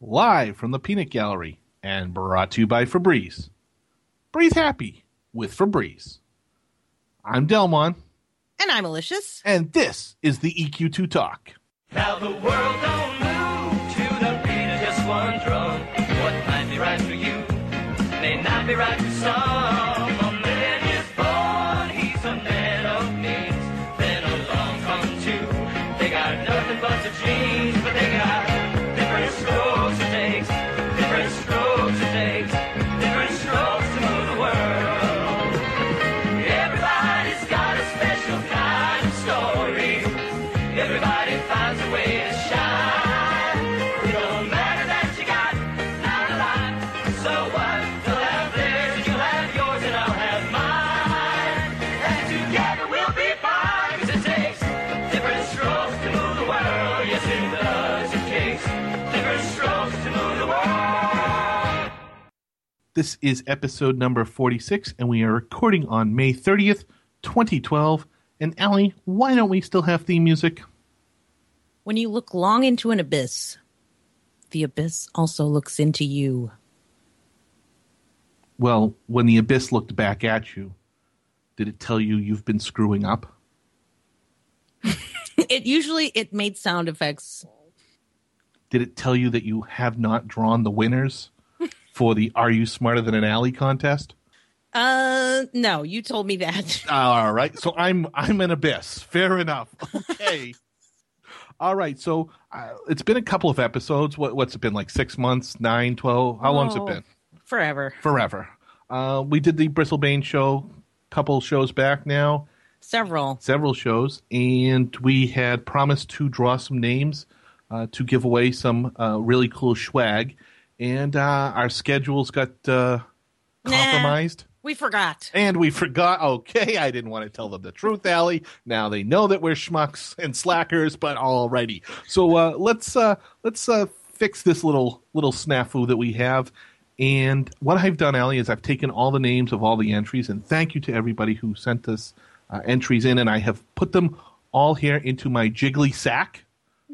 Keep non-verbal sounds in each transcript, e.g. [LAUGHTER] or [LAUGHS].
live from the Peanut Gallery and brought to you by Febreze. Breathe happy with Febreze. I'm Dellmon, And I'm malicious. and this is the EQ2 Talk. Now the world don't move to the beat of just one drum. What might be right for you may not be right for some. This is episode number 46, and we are recording on May 30th, 2012. And Ali, why don't we still have theme music? When you look long into an abyss, the abyss also looks into you. Well, when the abyss looked back at you, did it tell you you've been screwing up? [LAUGHS] It usually it made sound effects. Did it tell you that you have not drawn the winners for the Are You Smarter Than an Ali contest? Uh no, you told me that. [LAUGHS] All right. So I'm I'm an abyss. Fair enough. [LAUGHS] Okay. All right. So uh, it's been a couple of episodes. What, what's it been like? Six months, nine, twelve? How long's it Oh. been? Forever. Forever. Uh, we did the Bristlebane show a couple shows back now, Several. several shows, and we had promised to draw some names uh, to give away some uh, really cool swag, and uh, our schedules got uh, Nah. compromised. We forgot. And we forgot. Okay, I didn't want to tell them the truth, Ali. Now they know that we're schmucks and slackers, but alrighty. So uh, let's uh, let's uh, fix this little little snafu that we have. And what I've done, Ali, is I've taken all the names of all the entries, and thank you to everybody who sent us uh, entries in, and I have put them all here into my jiggly sack,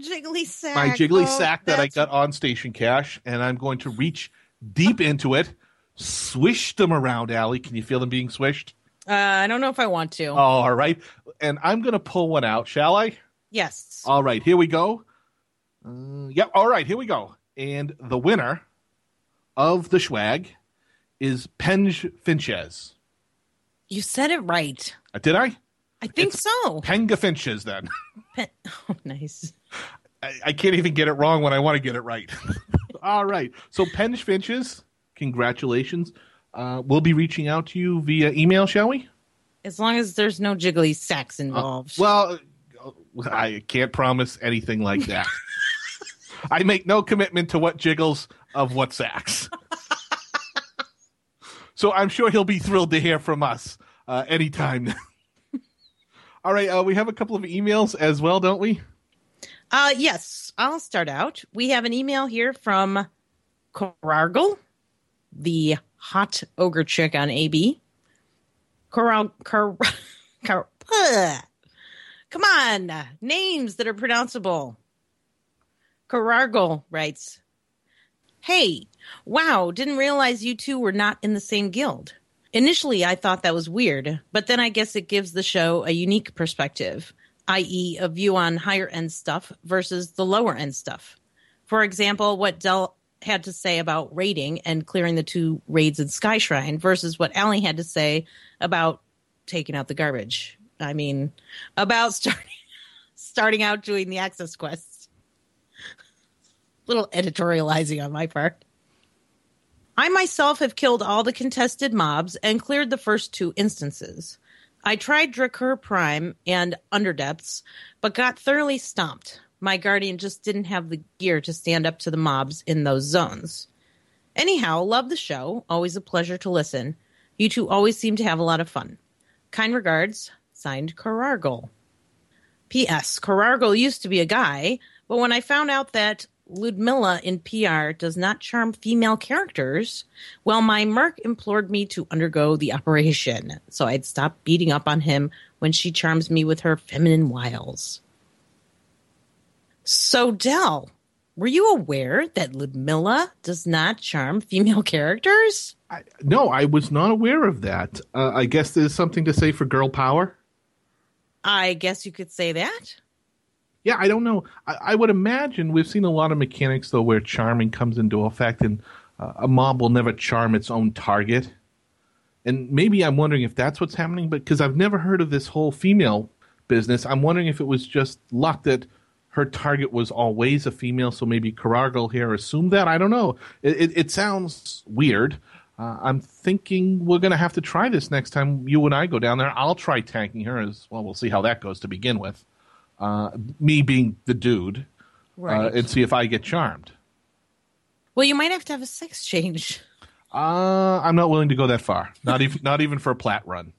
Jiggly sack. my jiggly Oh, sack that I got on Station Cash, and I'm going to reach deep into it, swish them around, Ali. Can you feel them being swished? Uh, I don't know if I want to. Oh, all right. And I'm going to pull one out, shall I? yes. All right, here we go. Uh, yep, all right, here we go. And the winner of the swag is Penge Finches. You said it right. Uh, did I? I think It's- so. Penga Finches, then. Pen- [LAUGHS] oh, nice. I, I can't even get it wrong when I want to get it right. [LAUGHS] all right. So, Penge Finches, congratulations. Uh, we'll be reaching out to you via email, shall we? As long as there's no jiggly sacks involved. Well, uh, I can't promise anything like that. [LAUGHS] I make no commitment to what jiggles of what sacks. [LAUGHS] so I'm sure he'll be thrilled to hear from us uh, anytime. All right, uh, we have a couple of emails as well, don't we? Uh, yes, I'll start out. We have an email here from Corargle, the hot ogre chick on AB. Coral, Cor, [LAUGHS] ugh. [LAUGHS] come on, names that are pronounceable. Corargle writes, Hey, wow, didn't realize you two were not in the same guild. Initially, I thought that was weird, but then I guess it gives the show a unique perspective, i.e., a view on higher end stuff versus the lower end stuff. For example, what Dell had to say about raiding and clearing the two raids in Sky Shrine versus what Ali had to say about taking out the garbage. I mean, about [LAUGHS] starting starting out doing the access quests. [LAUGHS] Little editorializing on my part. I myself have killed all the contested mobs and cleared the first two instances. I tried Drakur Prime and Underdepths, but got thoroughly stomped. My guardian just didn't have the gear to stand up to the mobs in those zones. Anyhow, love the show. Always a pleasure to listen. You two always seem to have a lot of fun. Kind regards, signed Corargle. P.S. Corargle used to be a guy, but when I found out that Ludmilla in PR does not charm female characters, well, my merc implored me to undergo the operation, so I'd stop beating up on him when she charms me with her feminine wiles. So, Dell, Were you aware that Ludmilla does not charm female characters? I, no, I was not aware of that. Uh, I guess there's something to say for girl power. I guess you could say that. Yeah, I don't know. I, I would imagine we've seen a lot of mechanics though where charming comes into effect, and uh, a mob will never charm its own target. And maybe I'm wondering if that's what's happening, but because I've never heard of this whole female business, I'm wondering if it was just luck that her target was always a female. So maybe Carargal here assumed that. I don't know. It, it, it sounds weird. Uh, I'm thinking we're going to have to try this next time you and I go down there. I'll try tanking her as well. We'll see how that goes to begin with. Uh, me being the dude, uh, and see if I get charmed. Well, you might have to have a sex change. Uh, I'm not willing to go that far. Not even not even for a plat run.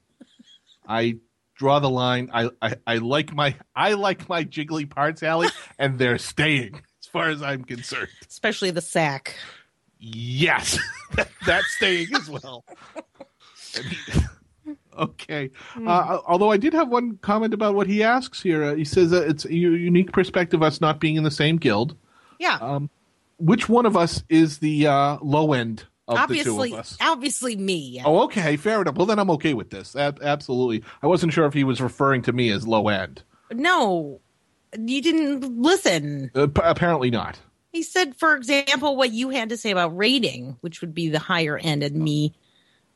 I draw the line. I, I, I like my I like my jiggly parts, Ali, [LAUGHS] and they're staying as far as I'm concerned. Especially the sack. Yes, [LAUGHS] that's staying as well. [LAUGHS] And he- okay. Uh, although I did have one comment about what he asks here. Uh, he says it's a unique perspective, us not being in the same guild. Yeah. Which one of us is the uh, low end of obviously, the two of us? obviously me. Oh, okay, fair enough. Well, then I'm okay with this. Ab- absolutely. I wasn't sure if he was referring to me as low end. No, you didn't listen. Uh, p- apparently not. He said, for example, what you had to say about raiding, which would be the higher end, and me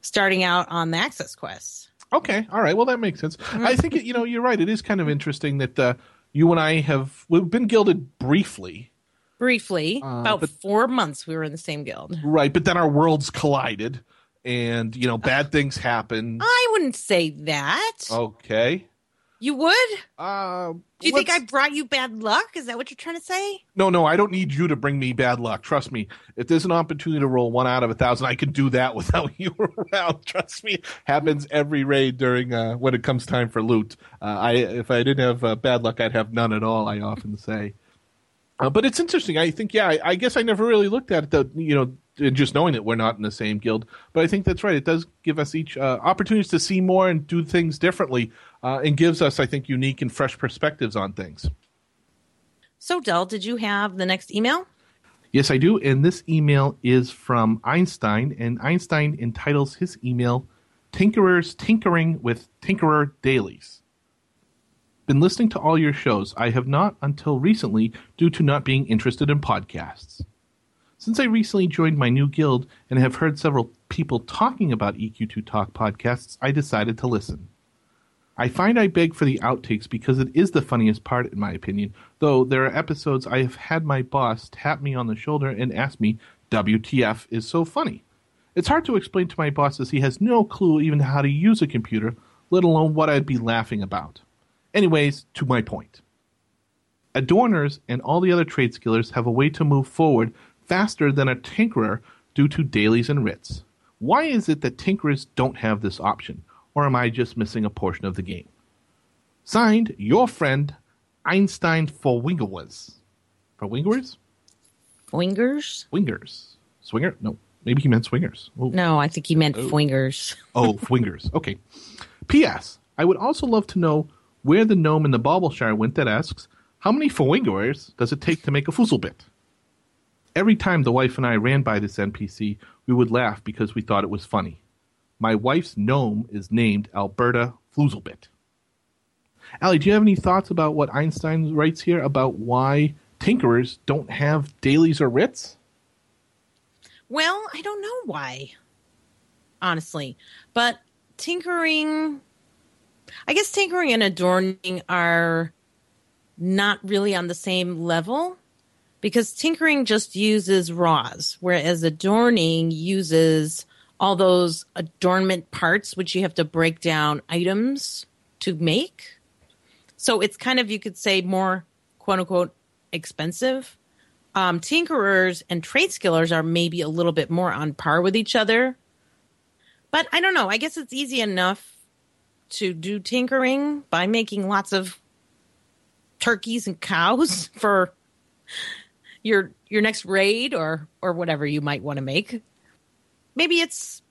starting out on the Access Quest. Okay, all right. Well, that makes sense. I think it, you know you're right. It is kind of interesting that uh, you and I have we've been gilded briefly, Briefly, about Uh, but- four months, we were in the same guild. right? But then our worlds collided, and you know bad things happen. I wouldn't say that. Okay. You would? Uh, Do you think I brought you bad luck? Is that what you're trying to say? No, no, I don't need you to bring me bad luck. Trust me. If there's an opportunity to roll one out of a thousand, I can do that [LAUGHS] without you around. Trust me. Happens every raid during uh, when it comes time for loot. Uh, I if I didn't have uh, bad luck, I'd have none at all. I often say. Uh, but it's interesting. I think, yeah, I, I guess I never really looked at it, you know, just knowing that we're not in the same guild. But I think that's right. It does give us each uh, opportunities to see more and do things differently, uh, and gives us, I think, unique and fresh perspectives on things. So, Dell, did you have the next email? Yes, I do. And this email is from Einstein, and Einstein entitles his email Tinkerers Tinkering with Tinkerer Dailies. Been listening to all your shows. I have not until recently due to not being interested in podcasts. Since I recently joined my new guild and have heard several people talking about EQ2 Talk podcasts, I decided to listen. I find I beg for the outtakes because it is the funniest part, in my opinion, though there are episodes I have had my boss tap me on the shoulder and ask me, WTF is so funny. It's hard to explain to my boss as he has no clue even how to use a computer, let alone what I'd be laughing about. Anyways, to my point. Adorners and all the other trade skillers have a way to move forward faster than a tinkerer due to dailies and writs. Why is it that tinkerers don't have this option? Or am I just missing a portion of the game? Signed, your friend, Einstein for Wingers. For Wingers? Wingers? Wingers. Swinger? No, maybe he meant swingers. Oh, No, I think he meant wingers. oh wingers. Oh, [LAUGHS] okay. P.S. I would also love to know where the gnome in the Baubleshire went that asks, how many Fwingers does it take to make a Fuzzlebit? Every time the wife and I ran by this NPC, we would laugh because we thought it was funny. My wife's gnome is named Alberta Fluselbit. Ali, do you have any thoughts about what Einstein writes here about why tinkerers don't have dailies or writs? Well, I don't know why, honestly. But tinkering, I guess tinkering and adorning are not really on the same level because tinkering just uses raws, whereas adorning uses all those adornment parts, which you have to break down items to make. So it's kind of, you could say, more quote unquote expensive um, tinkerers and trade skillers are maybe a little bit more on par with each other. But I don't know. I guess it's easy enough to do tinkering by making lots of turkeys and cows [LAUGHS] for your your next raid or or whatever you might want to make. Maybe it's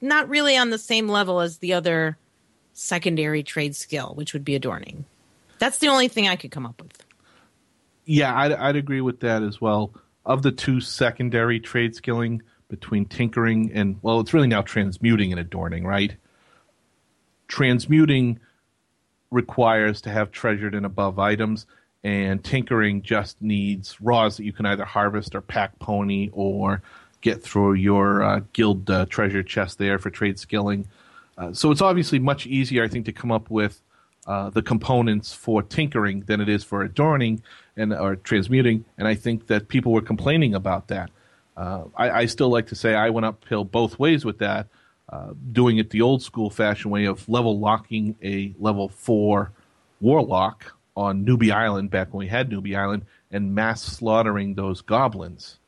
not really on the same level as the other secondary trade skill, which would be adorning. That's the only thing I could come up with. Yeah, I'd, I'd agree with that as well. Of the two secondary trade skilling between tinkering and, well, it's really now transmuting and adorning, right? Transmuting requires to have treasured and above items, and tinkering just needs raws that you can either harvest or pack pony or get through your uh, guild uh, treasure chest there for trade skilling. Uh, so it's obviously much easier, I think, to come up with uh, the components for tinkering than it is for adorning and or transmuting. And I think that people were complaining about that. Uh, I, I, still like to say I went uphill both ways with that, doing it the old school fashion way of level locking a level four warlock on Newbie Island back when we had Newbie Island and mass slaughtering those goblins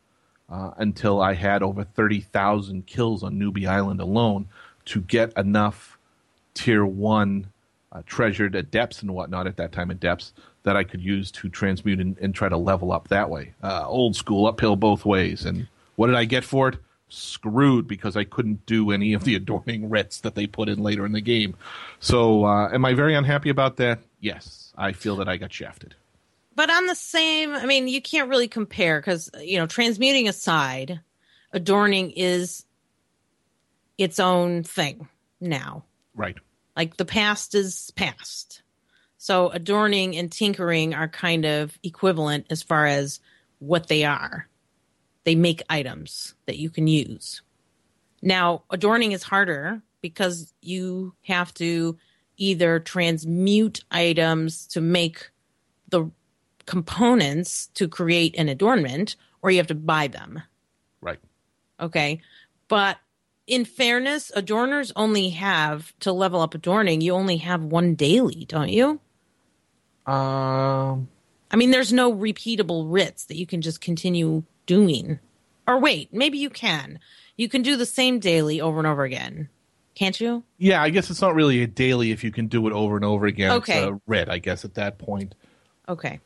uh, until I had over 30,000 kills on Newbie Island alone to get enough tier one uh, treasured at depths and whatnot at that time at depths that I could use to transmute and, and try to level up that way. Uh, old school, uphill both ways. And what did I get for it? Screwed because I couldn't do any of the [LAUGHS] adorning writs that they put in later in the game. So, uh, am I very unhappy about that? Yes, I feel that I got shafted. But on the same, I mean, you can't really compare because, you know, transmuting aside, adorning is its own thing now. Right. Like the past is past. So adorning and tinkering are kind of equivalent as far as what they are. They make items that you can use. Now, adorning is harder because you have to either transmute items to make the components to create an adornment or you have to buy them. Right. Okay. But in fairness, adorners only have to level up adorning, you only have one daily, don't you? Um I mean, there's no repeatable writs that you can just continue doing. Or wait, maybe you can. You can do the same daily over and over again. Can't you? Yeah, I guess it's not really a daily if you can do it over and over again. Okay. It's a writ, I guess, at that point. Okay.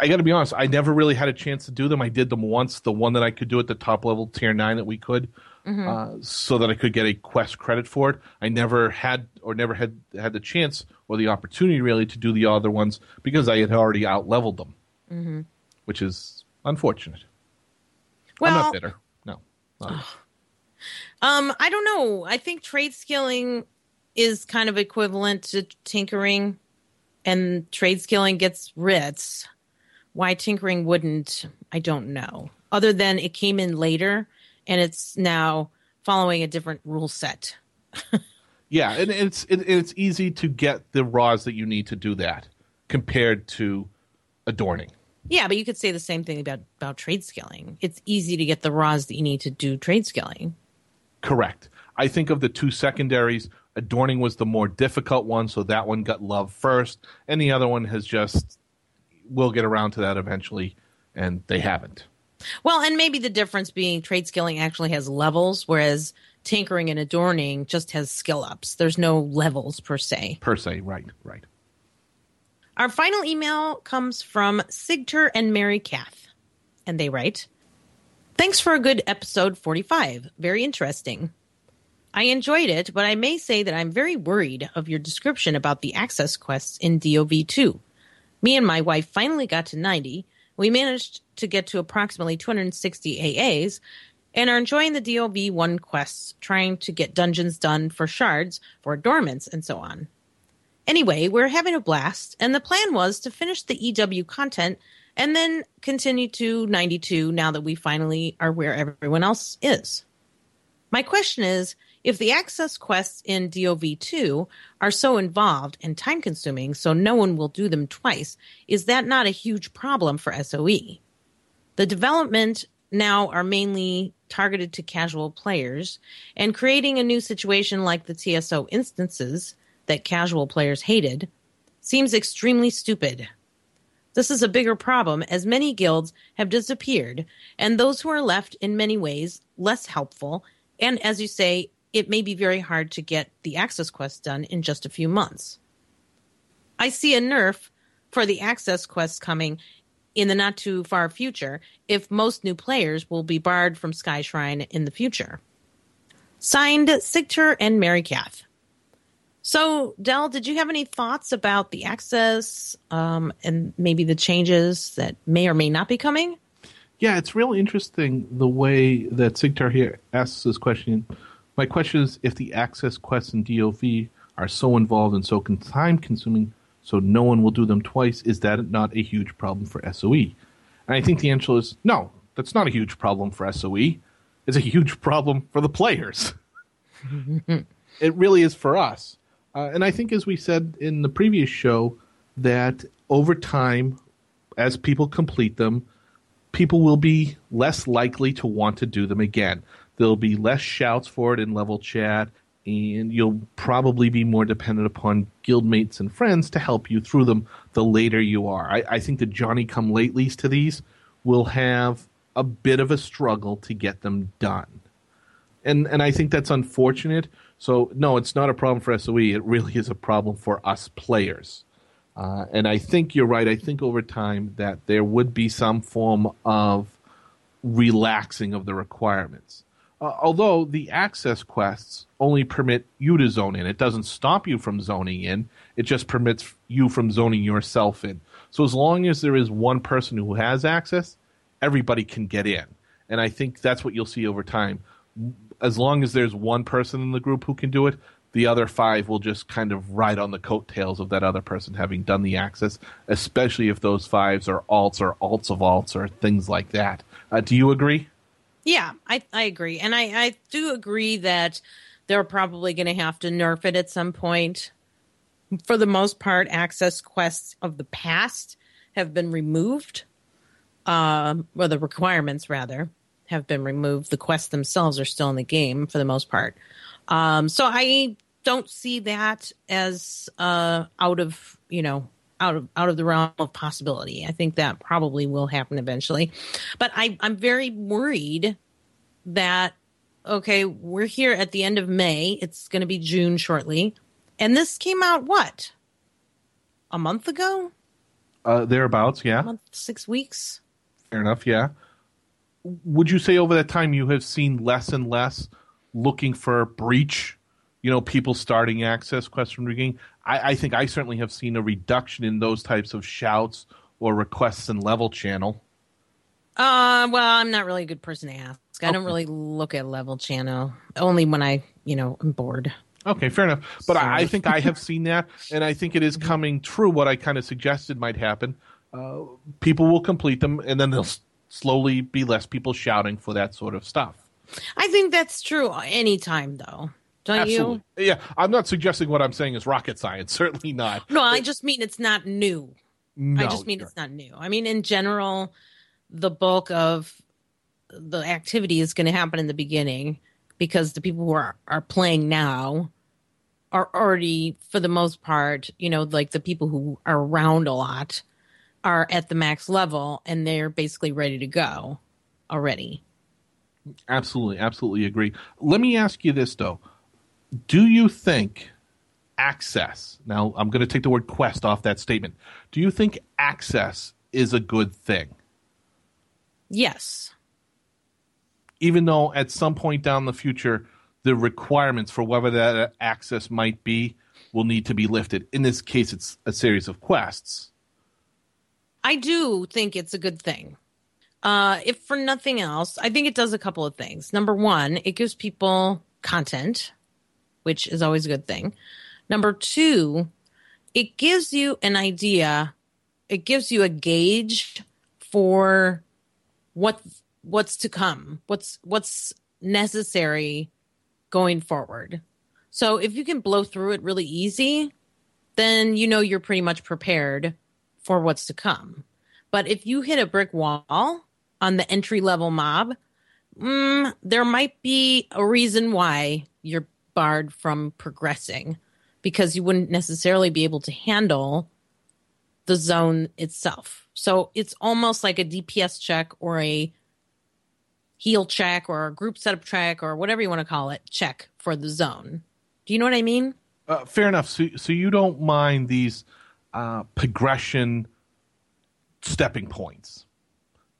I got to be honest, I never really had a chance to do them. I did them once, the one that I could do at the top level tier nine that we could, uh, so that I could get a quest credit for it. I never had or never had had the chance or the opportunity really to do the other ones because I had already out leveled them, which is unfortunate. I'm Well, not bitter. No. not- [SIGHS] Um, I don't know. I think trade skilling is kind of equivalent to tinkering, and trade skilling gets writs. Why tinkering wouldn't, I don't know. Other than it came in later, and it's now following a different rule set. [LAUGHS] Yeah, and it's it, it's easy to get the raws that you need to do that compared to adorning. Yeah, but you could say the same thing about about trade skilling. It's easy to get the raws that you need to do trade skilling. Correct. I think of the two secondaries, adorning was the more difficult one, so that one got love first, and the other one has just we'll get around to that eventually, and they haven't. Well, and maybe the difference being trade skilling actually has levels, whereas tinkering and adorning just has skill ups. There's no levels per se. Per se, right, right. Our final email comes from Sigter and Mary Kath, and they write Thanks for a good episode 45. Very interesting. I enjoyed it, but I may say that I'm very worried of your description about the access quests in DOV2. Me and my wife finally got to 90. We managed to get to approximately 260 AAs and are enjoying the DOV1 quests, trying to get dungeons done for shards, for dormants, and so on. Anyway, we're having a blast, and the plan was to finish the EW content and then continue to 92 now that we finally are where everyone else is. My question is if the access quests in DOV2 are so involved and time consuming, so no one will do them twice, is that not a huge problem for SOE? The development now are mainly targeted to casual players, and creating a new situation like the TSO instances that casual players hated seems extremely stupid. This is a bigger problem as many guilds have disappeared, and those who are left in many ways less helpful, and as you say, it may be very hard to get the access quest done in just a few months. I see a nerf for the access quest coming in the not too far future if most new players will be barred from Sky Shrine in the future. Signed Sigter and Mary Kath. So, Dell, did you have any thoughts about the access um, and maybe the changes that may or may not be coming? Yeah, it's really interesting the way that Sigtar here asks this question. My question is if the access quests in DOV are so involved and so con- time consuming, so no one will do them twice, is that not a huge problem for SOE? And I think the answer is no, that's not a huge problem for SOE. It's a huge problem for the players. [LAUGHS] it really is for us. Uh, and I think, as we said in the previous show, that over time, as people complete them, people will be less likely to want to do them again. There'll be less shouts for it in level chat, and you'll probably be more dependent upon guildmates and friends to help you through them the later you are. I, I think the Johnny come latelys to these will have a bit of a struggle to get them done. And and I think that's unfortunate. So no, it's not a problem for SOE. It really is a problem for us players. Uh, and I think you're right. I think over time that there would be some form of relaxing of the requirements. Uh, although the access quests only permit you to zone in, it doesn't stop you from zoning in. It just permits you from zoning yourself in. So as long as there is one person who has access, everybody can get in. And I think that's what you'll see over time. As long as there's one person in the group who can do it, the other five will just kind of ride on the coattails of that other person having done the access, especially if those fives are alts or alts of alts or things like that. Uh, do you agree? Yeah, I, I agree. And I, I do agree that they're probably going to have to nerf it at some point. For the most part, access quests of the past have been removed, um, or the requirements, rather, have been removed. The quests themselves are still in the game for the most part. Um, so I don't see that as uh, out of you know out of out of the realm of possibility. I think that probably will happen eventually, but I, I'm very worried that okay, we're here at the end of May. It's going to be June shortly, and this came out what a month ago, Uh, thereabouts, yeah. a month, six weeks. Fair enough, yeah. Would you say over that time you have seen less and less looking for breach? You know, people starting access the beginning. I, I think I certainly have seen a reduction in those types of shouts or requests in level channel. Uh, well, I'm not really a good person to ask. I don't really look at level channel only when I, you know, I'm bored. Okay, fair enough. But I, I think I have seen that, and I think it is [LAUGHS] coming true. What I kind of suggested might happen. Uh, people will complete them, and then there'll s- slowly be less people shouting for that sort of stuff. I think that's true anytime, though. Don't Absolutely. Yeah, I'm not suggesting what I'm saying is rocket science. [LAUGHS] Certainly not. you? No, I just mean it's not new. No, I just mean it's not new. I mean, in general, the bulk of the activity is going to happen in the beginning because the people who are, are playing now are already, for the most part, you know, like the people who are around a lot are at the max level and they're basically ready to go already. Absolutely, absolutely agree. Let me ask you this though: Do you think access? Now, I'm going to take the word quest off that statement. Do you think access is a good thing? Yes. even though at some point down the future the requirements for whether that access might be will need to be lifted. In this case, it's a series of quests. I do think it's a good thing. Uh, if for nothing else, I think it does a couple of things. Number one, it gives people content, which is always a good thing. Number two, it gives you an idea, it gives you a gauge for what what's to come, what's what's necessary going forward. So if you can blow through it really easy, then you know you're pretty much prepared for what's to come. But if you hit a brick wall on the entry level mob, mm, there might be a reason why you're barred from progressing because you wouldn't necessarily be able to handle the zone itself. So it's almost like a DPS check or a heal check or a group setup check or whatever you want to call it check for the zone. Do you know what I mean? Uh, fair enough. So, so you don't mind these uh, progression stepping points,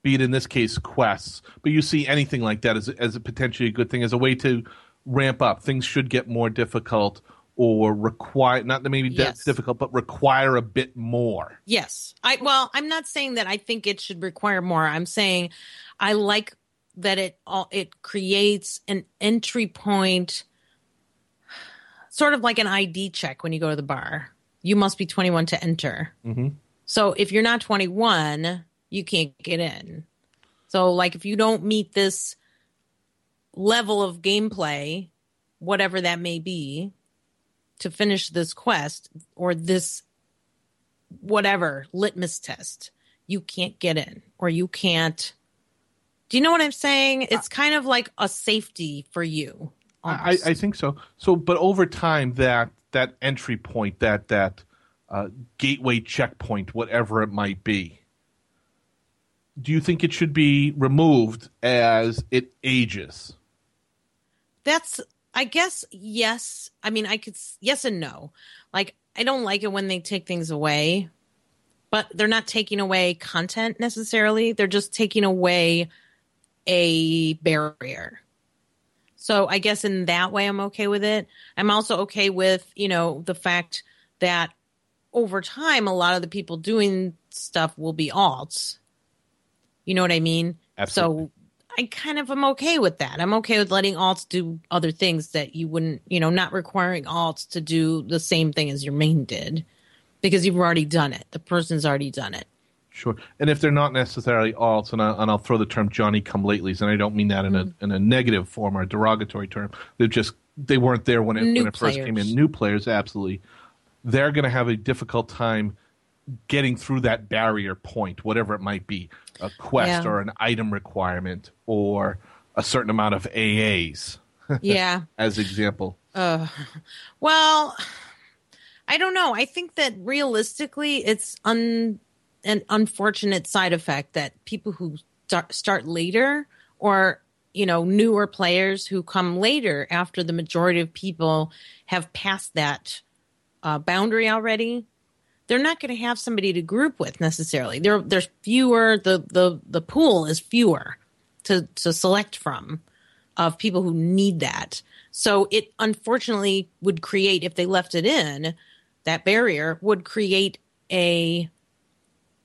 be it in this case quests, but you see anything like that as, as a potentially a good thing, as a way to ramp up. Things should get more difficult, or require not that maybe that's Yes. difficult, but require a bit more. Yes. I well, I'm not saying that I think it should require more. I'm saying I like that it all it creates an entry point sort of like an ID check when you go to the bar. You must be 21 to enter. Mhm. So if you're not 21, you can't get in. So like if you don't meet this level of gameplay, whatever that may be, to finish this quest or this whatever litmus test, you can't get in or you can't. Do you know what I'm saying? It's kind of like a safety for you. I. I think so. So, but over time, that that entry point, that that uh, gateway checkpoint, whatever it might be, do you think it should be removed as it ages? That's, I guess, yes. I mean, I could, yes and no. Like, I don't like it when they take things away, but they're not taking away content necessarily. They're just taking away a barrier. So I guess in that way, I'm okay with it. I'm also okay with, you know, the fact that over time, a lot of the people doing stuff will be alts. You know what I mean? Absolutely. So I kind of am okay with that. I'm okay with letting alts do other things that you wouldn't, you know, not requiring alts to do the same thing as your main did because you've already done it. The person's already done it. Sure. And if they're not necessarily alts, and, I, and I'll throw the term Johnny come latelys, and I don't mean that in Mm-hmm. a in a negative form or a derogatory term. They're just they weren't there when it New when it first came in. New players, absolutely. They're going to have a difficult time getting through that barrier point, whatever it might be, a quest Yeah. or an item requirement or a certain amount of AAs, [LAUGHS] Yeah. as example. Well, I don't know. I think that realistically, it's un, an unfortunate side effect that people who start, start later or you know newer players who come later after the majority of people have passed that uh, boundary already they're not going to have somebody to group with necessarily there there's fewer the the the pool is fewer to to select from of people who need that. So it unfortunately would create, if they left it in, that barrier would create a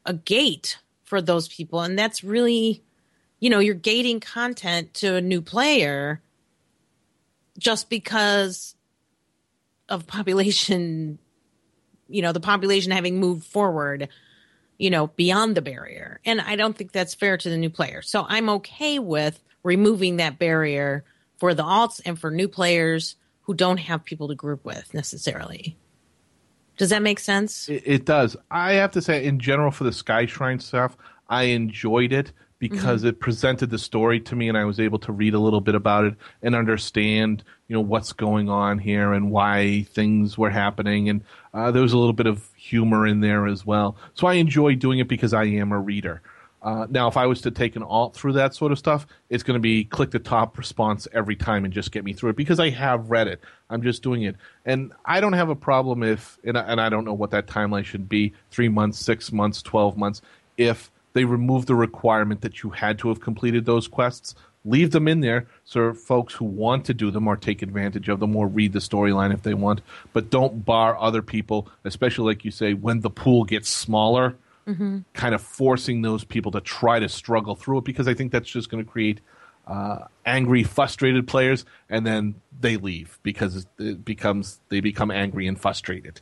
a gate for those people, and that's really, you know, you're gating content to a new player just because of population, you know, the population having moved forward, you know, beyond the barrier. And I don't think that's fair to the new player. So I'm okay with removing that barrier for the alts and for new players who don't have people to group with necessarily. Does that make sense? It, it does. I have to say, in general, for the Sky Shrine stuff, I enjoyed it because Mm-hmm. it presented the story to me, and I was able to read a little bit about it and understand, you know, what's going on here and why things were happening, and uh, there was a little bit of humor in there as well. So I enjoy doing it because I am a reader. Uh, now, if I was to take an alt through that sort of stuff, it's going to be click the top response every time and just get me through it because I have read it. I'm just doing it, and I don't have a problem if, and I, and I don't know what that timeline should be three months, six months, twelve months. If they remove the requirement that you had to have completed those quests, leave them in there so folks who want to do them or take advantage of them or read the storyline if they want, but don't bar other people, especially like you say, when the pool gets smaller kind of forcing those people to try to struggle through it because I think that's just going to create uh, angry, frustrated players, and then they leave because it becomes they become angry and frustrated.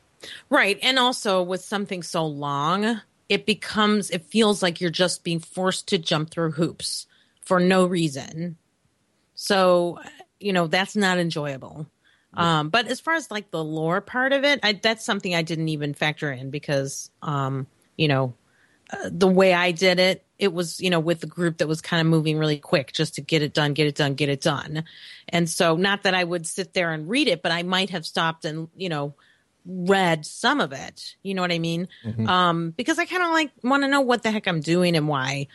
Right. And also with something so long, it becomes, it feels like you're just being forced to jump through hoops for no reason. So, you know, that's not enjoyable. Um, but as far as like the lore part of it, I, that's something I didn't even factor in because, um, you know, uh, the way I did it, it was, you know, with the group that was kind of moving really quick just to get it done, get it done, get it done. And so, not that I would sit there and read it, but I might have stopped and, you know, read some of it. You know what I mean? Um, because I kind of like want to know what the heck I'm doing and why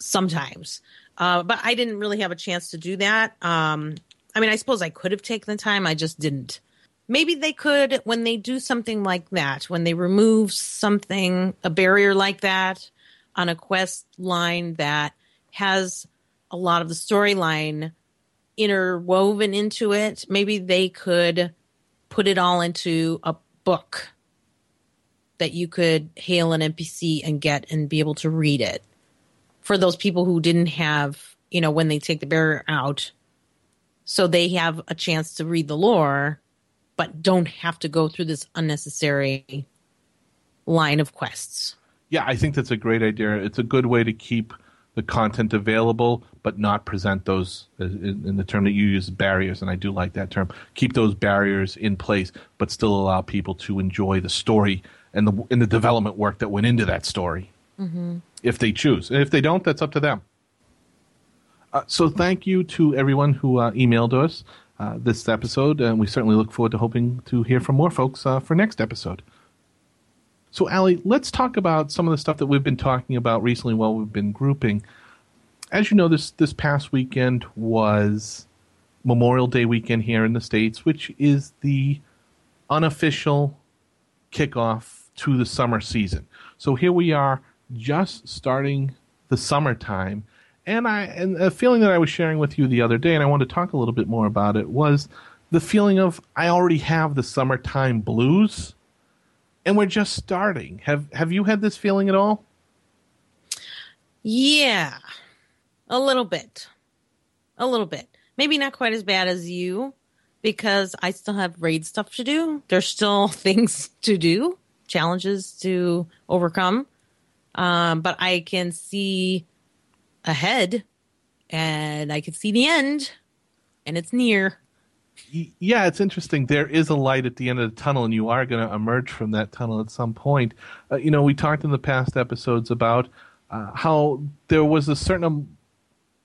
sometimes. Uh, but I didn't really have a chance to do that. Um, I mean, I suppose I could have taken the time. I just didn't. Maybe they could when they do something like that, when they remove something, a barrier like that on a quest line that has a lot of the storyline interwoven into it. Maybe they could put it all into a book that you could hail an NPC and get and be able to read it for those people who didn't have, you know, when they take the barrier out. So they have a chance to read the lore, but don't have to go through this unnecessary line of quests. Yeah, I think that's a great idea. It's a good way to keep the content available, but not present those uh, in, in the term that you use barriers, and I do like that term. Keep those barriers in place, but still allow people to enjoy the story and the and the development work that went into that story, mm-hmm. If they choose. And if they don't, that's up to them. Uh, so thank you to everyone who uh, emailed us uh, this episode, and we certainly look forward to hoping to hear from more folks uh, for next episode. So, Ali, let's talk about some of the stuff that we've been talking about recently while we've been grouping. As you know, this this past weekend was Memorial Day weekend here in the states, which is the unofficial kickoff to the summer season. So here we are, just starting the summertime, and I and a feeling that I was sharing with you the other day, and I want to talk a little bit more about it was the feeling of I already have the summertime blues and we're just starting. Have have you had this feeling at all? Yeah, a little bit, a little bit. Maybe not quite as bad as you, because I still have raid stuff to do. There's still [LAUGHS] things to do, challenges to overcome. Um, but I can see ahead, and I can see the end, and it's near yeah, it's interesting. There is a light at the end of the tunnel, and you are going to emerge from that tunnel at some point. Uh, you know, we talked in the past episodes about uh, how there was a certain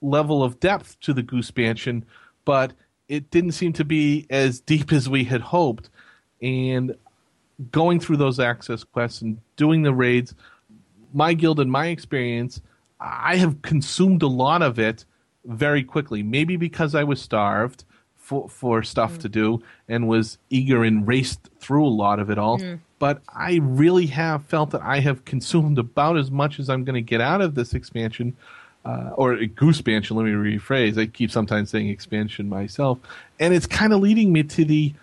level of depth to the Goosepansion, but it didn't seem to be as deep as we had hoped. And going through those access quests and doing the raids, my guild and my experience, I have consumed a lot of it very quickly. Maybe because I was starved for, for stuff mm. to do and was eager and raced through a lot of it all. Mm. But I really have felt that I have consumed about as much as I'm going to get out of this expansion. Uh, or Goosepansion, let me rephrase. I keep sometimes saying expansion myself. And it's kind of leading me to the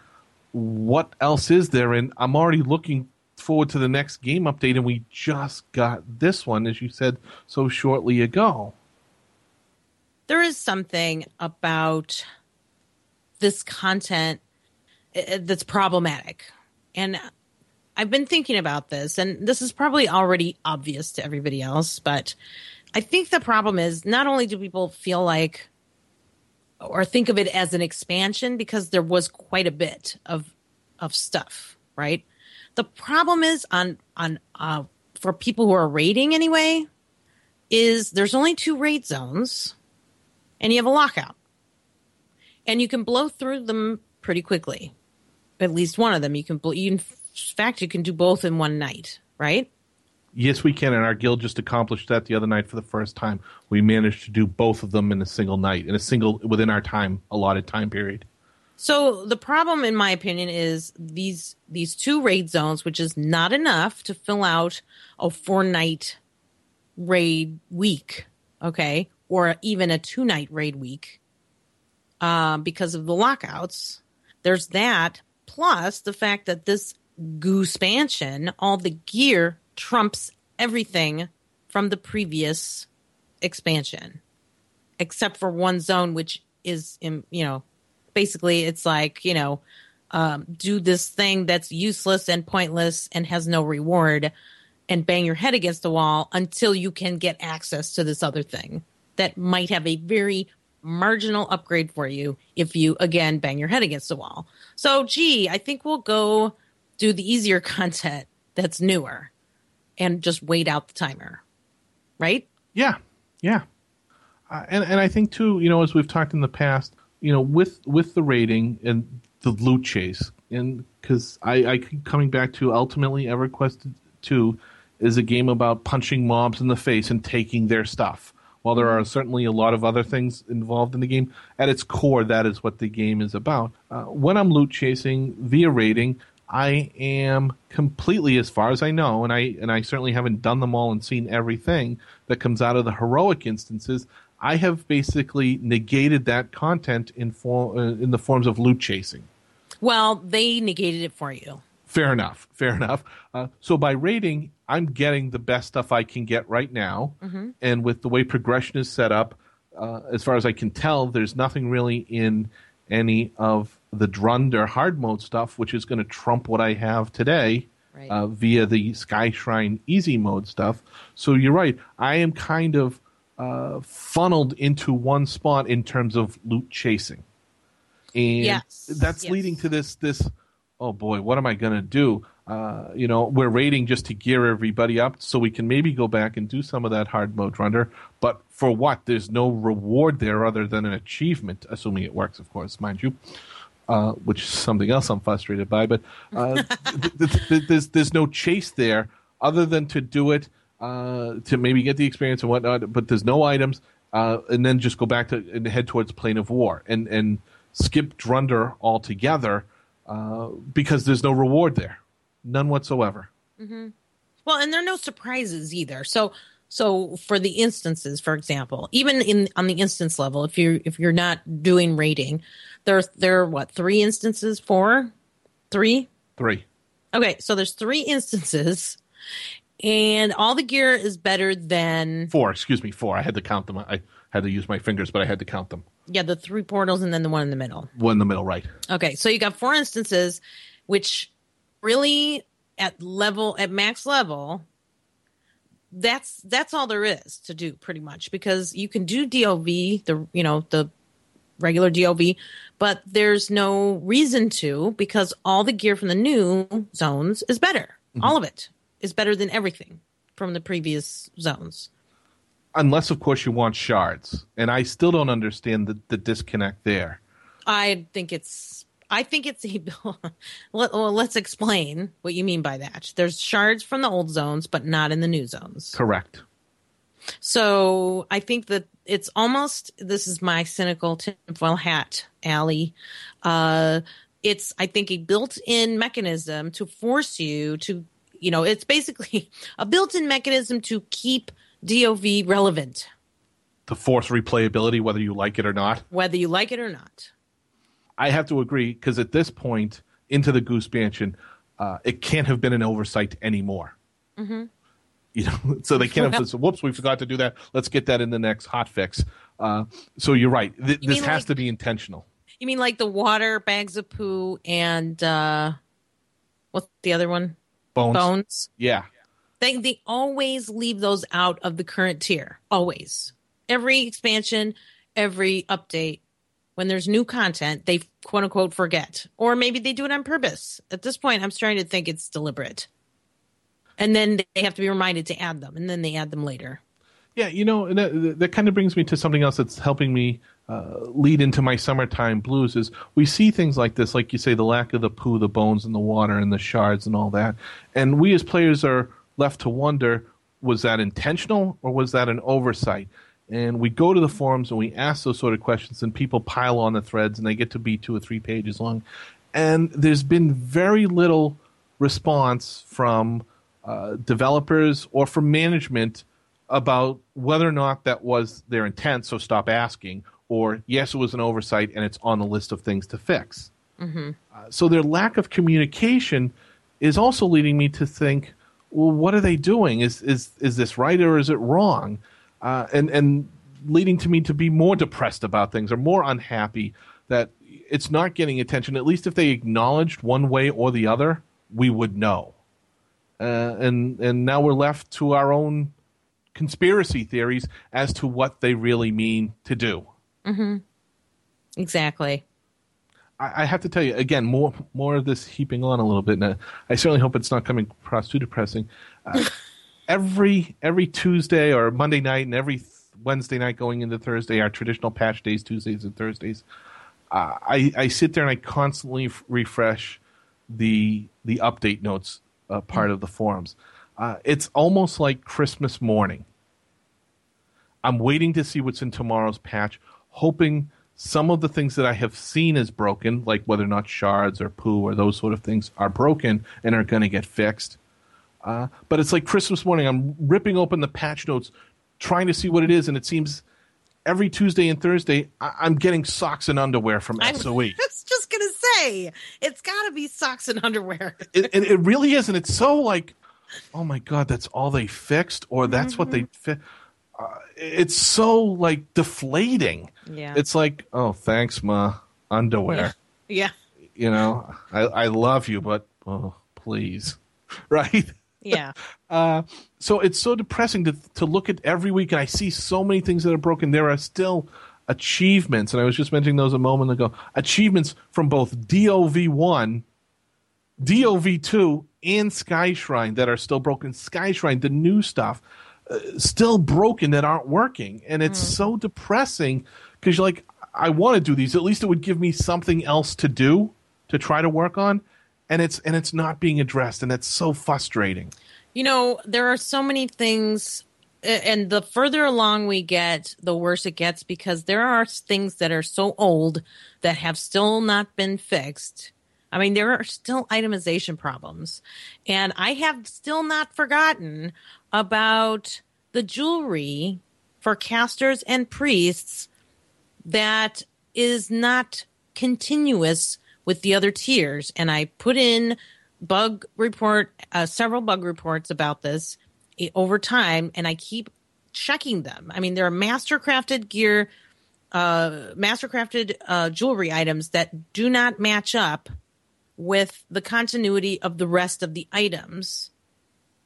what else is there? And I'm already looking forward to the next game update, and we just got this one, as you said so shortly ago. There is something about this content uh, uh, that's problematic. And I've been thinking about this, and this is probably already obvious to everybody else, but I think the problem is not only do people feel like or think of it as an expansion because there was quite a bit of of stuff, right? The problem is on on uh, for people who are raiding anyway, is there's only two raid zones, and you have a lockout and you can blow through them pretty quickly. At least one of them you can blow. You, in fact, you can do both in one night, right? Yes, we can, and our guild just accomplished that the other night for the first time. We managed to do both of them in a single night, in a single within our time allotted time period. So the problem, in my opinion, is these these two raid zones, which is not enough to fill out a four night raid week, okay, or even a two night raid week uh, because of the lockouts. There's that, plus the fact that this Goosepansion, all the gear trumps everything from the previous expansion, except for one zone, which is, in, you know, basically it's like, you know, um, do this thing that's useless and pointless and has no reward and bang your head against the wall until you can get access to this other thing that might have a very marginal upgrade for you if you again bang your head against the wall. So, gee, I think we'll go do the easier [LAUGHS] content that's newer and just wait out the timer. Right? Yeah. Yeah. Uh, and and I think too, you know, as we've talked in the past, you know, with with the raiding and the loot chase, and because I, I keep coming back to ultimately EverQuest two is a game about punching mobs in the face and taking their stuff. While there are certainly a lot of other things involved in the game, at its core, that is what the game is about. Uh, when I'm loot chasing via raiding, I am completely, as far as I know, and I and I certainly haven't done them all and seen everything that comes out of the heroic instances. I have basically negated that content in for, uh, in the forms of loot chasing. Well, they negated it for you. Fair enough. Fair enough. Uh, so by raiding, I'm getting the best stuff I can get right now, and with the way progression is set up, uh, as far as I can tell, there's nothing really in any of the Drund or hard mode stuff, which is going to trump what I have today Right. uh, via the Sky Shrine easy mode stuff. So you're right. I am kind of uh, funneled into one spot in terms of loot chasing, and Yes, that's yes. leading to this this. Oh boy, what am I going to do? Uh, you know, we're raiding just to gear everybody up so we can maybe go back and do some of that hard mode runner. But for what? There's no reward there other than an achievement, assuming it works, of course, mind you. Uh, which is something else I'm frustrated by. But uh, [LAUGHS] th- th- th- there's there's no chase there other than to do it uh, to maybe get the experience and whatnot. But there's no items, uh, and then just go back to and head towards Plane of War and and skip Drunder altogether uh, because there's no reward there, none whatsoever. Mm-hmm. Well, and there are no surprises either. So so for the instances, for example, even in on the instance level, if you if you're not doing raiding, there there are what, three instances, four? Three? Three. Okay, so there's three instances and all the gear is better than Four, excuse me, four. I had to count them. I had to use my fingers, but I had to count them. yeah, the three portals and then the one in the middle. One in the middle, right. Okay, so you got four instances, which really at level at max level, that's that's all there is to do pretty much because you can do DOV the you know the regular DOV, but there's no reason to because all the gear from the new zones is better. All mm-hmm. of it is better than everything from the previous zones. Unless, of course, you want shards. And I still don't understand the, the disconnect there. I think it's. I think it's a. [LAUGHS] Let, well, let's explain what you mean by that. There's shards from the old zones, but not in the new zones. Correct. So I think that it's almost. This is my cynical tinfoil hat, Ali. Uh, it's I think a built-in mechanism to force you to. You know, it's basically [LAUGHS] a built-in mechanism to keep DOV relevant, To force replayability, whether you like it or not. whether you like it or not. I have to agree because at this point into the Goosepansion, uh, it can't have been an oversight anymore. Mm-hmm. You know, [LAUGHS] so they can't have. [LAUGHS] said, Whoops, we forgot to do that. Let's get that in the next hot fix. Uh, so you're right. Th- You this has like- to be intentional. You mean like the water, bags of poo, and uh what's the other one? Bones. Bones. Yeah. They they always leave those out of the current tier. Always. Every expansion, every update, when there's new content, they quote unquote forget. Or maybe they do it on purpose. At this point, I'm starting to think it's deliberate. And then they have to be reminded to add them, and then they add them later. Yeah, you know, and that, that kind of brings me to something else that's helping me uh, lead into my summertime blues. Is we see things like this, like you say, the lack of the poo, the bones, and the water, and the shards, and all that, and we as players are left to wonder: was that intentional or was that an oversight? And we go to the forums and we ask those sort of questions, and people pile on the threads, and they get to be two or three pages long. And there's been very little response from uh, developers or from management about whether or not that was their intent, so stop asking, or yes, it was an oversight and it's on the list of things to fix. Uh, so their lack of communication is also leading me to think, well, what are they doing? Is is is this right or is it wrong? Uh, and and leading to me to be more depressed about things or more unhappy that it's not getting attention. At least if they acknowledged one way or the other, we would know. Uh, and and now we're left to our own conspiracy theories as to what they really mean to do. Exactly. I, I have to tell you again, more more of this heaping on a little bit, and I, certainly hope it's not coming across too depressing. Uh, [LAUGHS] every every Tuesday or Monday night, and every Wednesday night going into Thursday, our traditional patch days, Tuesdays and Thursdays. Uh, I I sit there and I constantly f- refresh the the update notes uh, part of the forums. Uh, it's almost like Christmas morning. I'm waiting to see what's in tomorrow's patch, hoping some of the things that I have seen as broken, like whether or not shards or poo or those sort of things are broken and are going to get fixed. Uh, but it's like Christmas morning. I'm ripping open the patch notes, trying to see what it is, and it seems every Tuesday and Thursday I- I'm getting socks and underwear from [LAUGHS] I SOE. was just gonna say It's got to be socks and underwear. it, it, it really is, and it's so like, oh my god, that's all they fixed, or that's what they fi- uh, It's so like deflating. Yeah. It's like, oh, thanks, ma, underwear. [LAUGHS] Yeah. You know, I I love you, but oh, please, [LAUGHS] right? Yeah. [LAUGHS] Uh, so it's so depressing to to look at every week, and I see so many things that are broken. There are still achievements, and I was just mentioning those a moment ago. Achievements from both DOV one, DOV two, and Skyshrine that are still broken. Skyshrine, the new stuff, still broken that aren't working, and it's hmm. so depressing because you're like, I want to do these. At least it would give me something else to do to try to work on. And it's and it's not being addressed, and that's so frustrating. You know, there are so many things, and the further along we get, the worse it gets because there are things that are so old that have still not been fixed. I mean, there are still itemization problems. And I have still not forgotten about the jewelry for casters and priests that is not continuous with the other tiers. And I put in bug report, uh, several bug reports about this over time, and I keep checking them. I mean, there are mastercrafted gear, uh, master crafted uh, jewelry items that do not match up with the continuity of the rest of the items.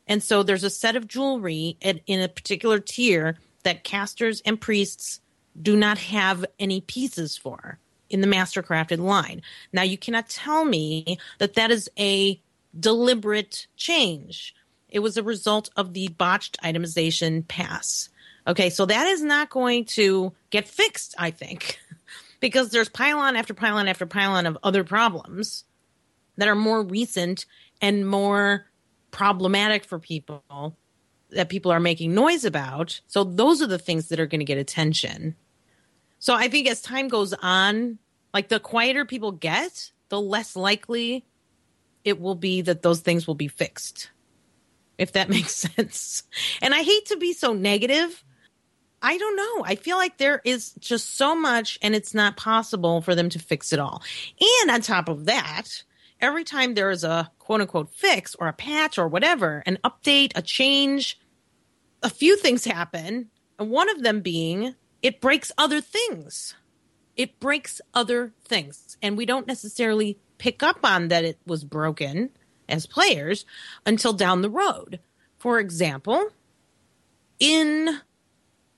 And so there's a set of jewelry at, in a particular tier that casters and priests do not have any pieces for in the mastercrafted line. Now you cannot tell me that that is a deliberate change. It was a result of the botched itemization pass. Okay, so that is not going to get fixed, I think, [LAUGHS] because there's pylon after pylon after pylon of other problems that are more recent and more problematic for people that people are making noise about. So those are the things that are going to get attention. So I think as time goes on, like the quieter people get, the less likely it will be that those things will be fixed. If that [LAUGHS] makes sense. And I hate to be so negative. I don't know. I feel like there is just so much and it's not possible for them to fix it all. And on top of that, every time there is a quote unquote fix or a patch or whatever, an update, a change, a few things happen. And one of them being it breaks other things. It breaks other things. And we don't necessarily pick up on that it was broken as players until down the road. For example, in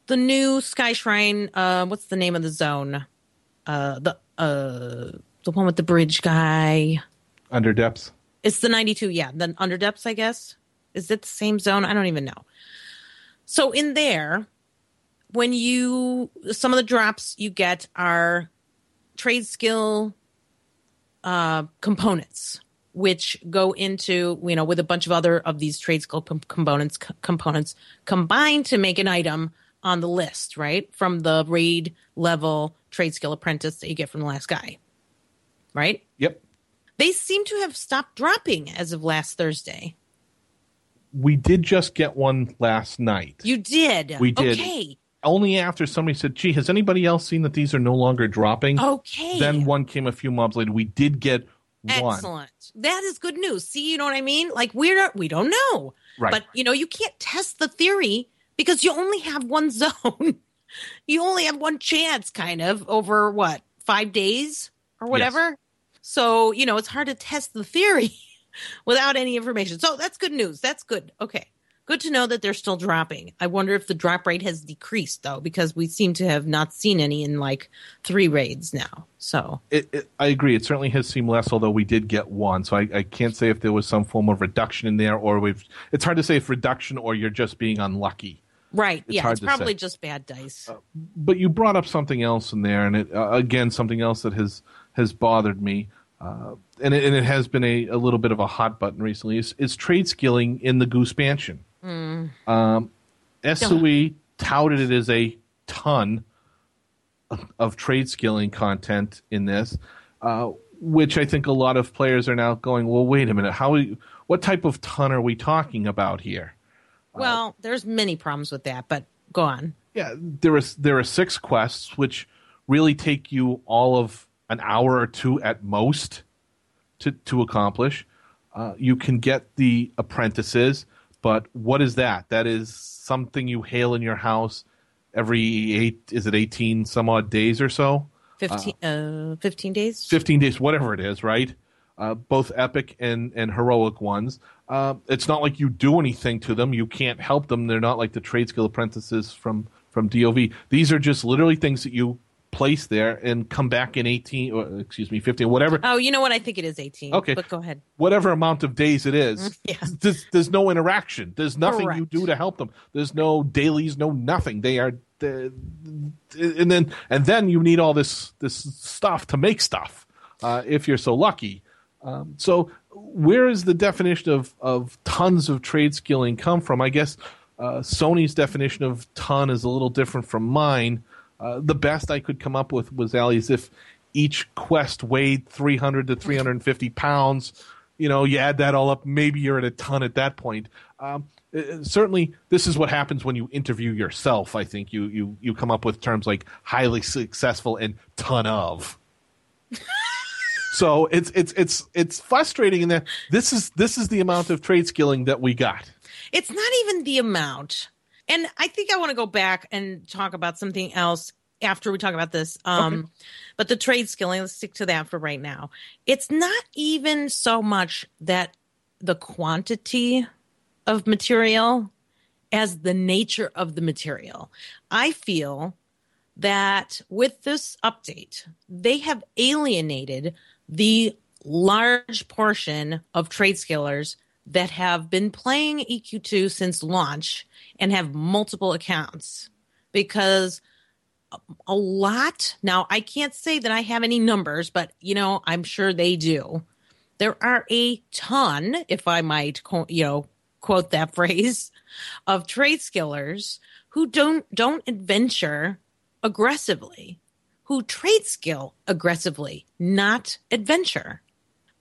the new Skyshrine, uh, what's the name of the zone? Uh, the uh, the one with the bridge guy. Under depths. It's the 92, yeah, the under depths, I guess. Is it the same zone? I don't even know. So in there, when you some of the drops you get are trade skill uh, components, which go into you know with a bunch of other of these trade skill com- components components combined to make an item on the list, right? From the raid level trade skill apprentice that you get from the last guy, right? Yep. They seem to have stopped dropping as of last Thursday. We did just get one last night. You did. We did. Okay. Only after somebody said, "Gee, has anybody else seen that these are no longer dropping?" Okay. Then one came a few mobs later. We did get one. Excellent. That is good news. See, you know what I mean? Like we're we don't know. Right. But you know, you can't test the theory because you only have one [LAUGHS] zone. you only have one chance kind of over what? 5 days or whatever. So, you know, it's hard to test the theory [LAUGHS] without any information. So, that's good news. That's good. Okay. Good to know that they're still dropping. I wonder if the drop rate has decreased though because we seem to have not seen any in like 3 raids now. So, It, it, I agree. It certainly has seemed less, although we did get one. So I, I can't say if there was some form of reduction in there, or we've. It's hard to say if reduction or you're just being unlucky. right. yeah, it's probably say. just bad dice. But you brought up something else in there, and it, uh, again, something else that has has bothered me, uh, and it, and it has been a, a little bit of a hot button recently. Is, is trade skilling in the Goosepansion? Um, SOE touted it as a ton of, of trade skilling content in this, uh, which I think a lot of players are now going, well, wait a minute, how? We, what type of ton are we talking about here? Well, there's many problems with that, but go on. Yeah, there is there are six quests which really take you all of an hour or two at most to to accomplish. Uh, you can get the apprentices, but what is that? That is something you hail in your house every eight. Is it eighteen some odd days or so? 15, uh, 15 days? 15 days, whatever it is, right? Uh, both epic and, and heroic ones. Uh, it's not like you do anything to them. You can't help them. They're not like the trade skill apprentices from, from DOV. These are just literally things that you place there and come back in 18, or, excuse me, 15, whatever, Oh, you know what? I think it is 18. Okay. But go ahead. whatever amount of days it is. [LAUGHS] Yeah. [LAUGHS] There's, there's no interaction. There's nothing you do to help them. There's no dailies, no nothing. They are, the- and then and then you need all this this stuff to make stuff. Uh, if you're so lucky. Um, so where is the definition of of tons of trade skilling come from? I guess uh, Sony's definition of ton is a little different from mine. Uh, the best I could come up with was Ali, is if each quest weighed 300 to 350 pounds. You know, you add that all up, maybe you're at a ton at that point. Um, uh, certainly, this is what happens when you interview yourself. I think you you you come up with terms like highly successful and ton of. [LAUGHS] so it's it's it's it's frustrating in that this is this is the amount of trade skilling that we got. It's not even the amount. And I think I want to go back and talk about something else after we talk about this. Um, But the trade skilling, let's stick to that for right now. It's not even so much that the quantity of material as the nature of the material. I feel that with this update, they have alienated the large portion of trade skillers that have been playing EQ2 since launch and have multiple accounts because a lot now i can't say that i have any numbers but you know i'm sure they do. There are a ton if i might you know quote that [LAUGHS] phrase of trade skillers who don't don't adventure aggressively who trade skill aggressively not adventure.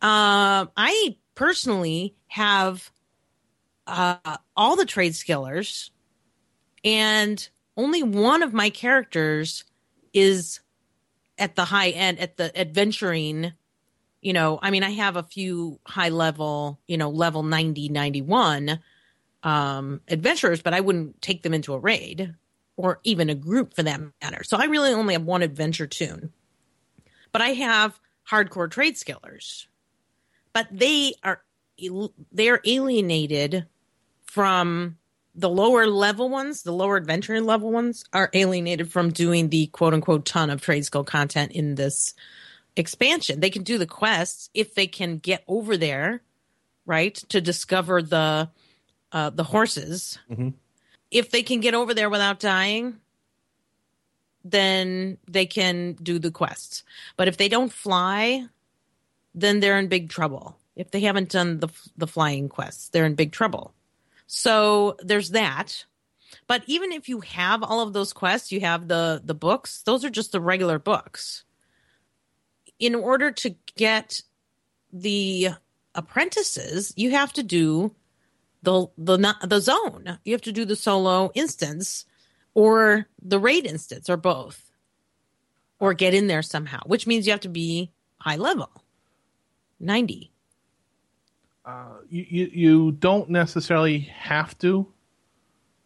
Um i personally have uh all the trade skillers and only one of my characters is at the high end at the adventuring you know i mean i have a few high level you know level 90 91 um adventurers but i wouldn't take them into a raid or even a group for that matter. So i really only have one adventure tune. But i have hardcore trade skillers but they are they're alienated from the lower level ones, the lower adventure level ones, are alienated from doing the quote unquote ton of trade skill content in this expansion. They can do the quests if they can get over there, right, to discover the uh, the horses. Mhm. If they can get over there without dying, then they can do the quests. But if they don't fly, then they're in big trouble. If they haven't done the the flying quests, they're in big trouble. So there's that. But even if you have all of those quests, you have the the books, those are just the regular books. In order to get the apprentices, you have to do the the the zone. You have to do the solo instance or the raid instance or both. Or get in there somehow, which means you have to be high level. 90. You you, you don't necessarily have to,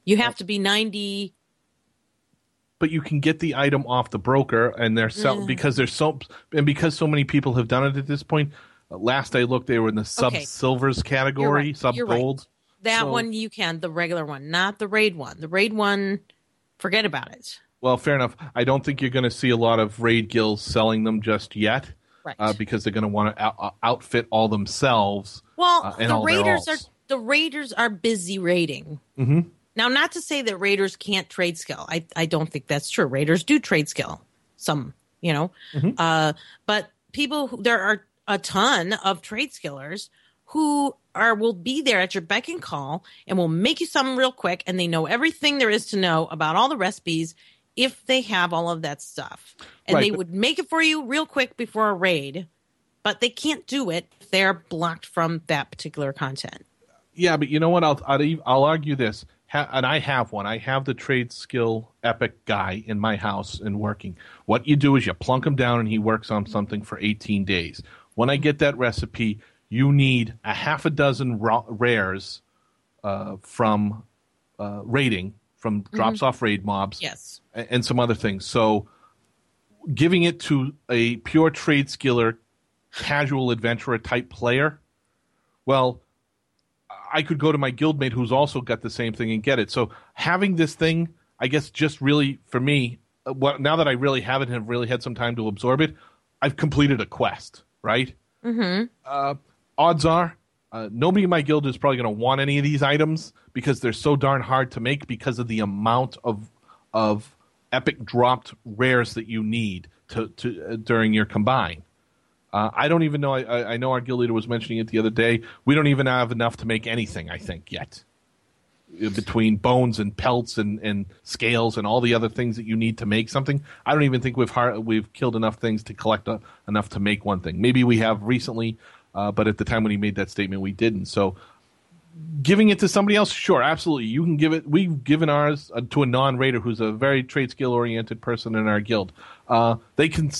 You have to be 90 but you can get the item off the broker, and they're sell Mm. because there's so and because so many people have done it at this point. uh, Last I looked, they were in the sub Okay. silvers category, right. sub You're right. gold. That So- one you can, the regular one, not the raid one. The raid one, forget about it. Well, fair enough. I don't think you're going to see a lot of raid guilds selling them just yet, Right. uh, because they're going to want to out- uh, outfit all themselves. well, uh, and the all their raiders are the raiders are busy raiding. Mhm. Now, not to say that raiders can't trade skill. I I don't think that's true. Raiders do trade skill. Some, you know, Mm-hmm. uh, but people who, there are a ton of trade skillers who are will be there at your beck and call and will make you something real quick, and they know everything there is to know about all the recipes if they have all of that stuff, and Right, they but- would make it for you real quick before a raid. But they can't do it if they're blocked from that particular content. Yeah, but you know what? I'll I'll, I'll argue this: ha- and I have one. I have the trade skill epic guy in my house and working. What you do is you plunk him down and he works on something for 18 days. When I get that recipe, you need a half a dozen ra- rares uh, from uh, raiding, from drops off raid mobs, Yes. And some other things. So giving it to a pure trade skiller, casual adventurer type player, well, I could go to my guildmate who's also got the same thing and get it. So having this thing, I guess, just really for me, uh, what now that I really have it and have really had some time to absorb it, I've completed a quest. Right. Mm-hmm. Uh, odds are. Uh, nobody in my guild is probably going to want any of these items because they're so darn hard to make because of the amount of of epic dropped rares that you need to, to uh, during your combine. Uh, I don't even know. I, I know our guild leader was mentioning it the other day. We don't even have enough to make anything. I think yet, Uh, between bones and pelts and, and scales and all the other things that you need to make something. I don't even think we've har we've killed enough things to collect a, enough to make one thing. Maybe we have recently, uh, but at the time when he made that statement, we didn't. So giving it to somebody else, sure, absolutely. You can give it. We've given ours uh, to a non-raider who's a very trade skill oriented person in our guild. Uh, they can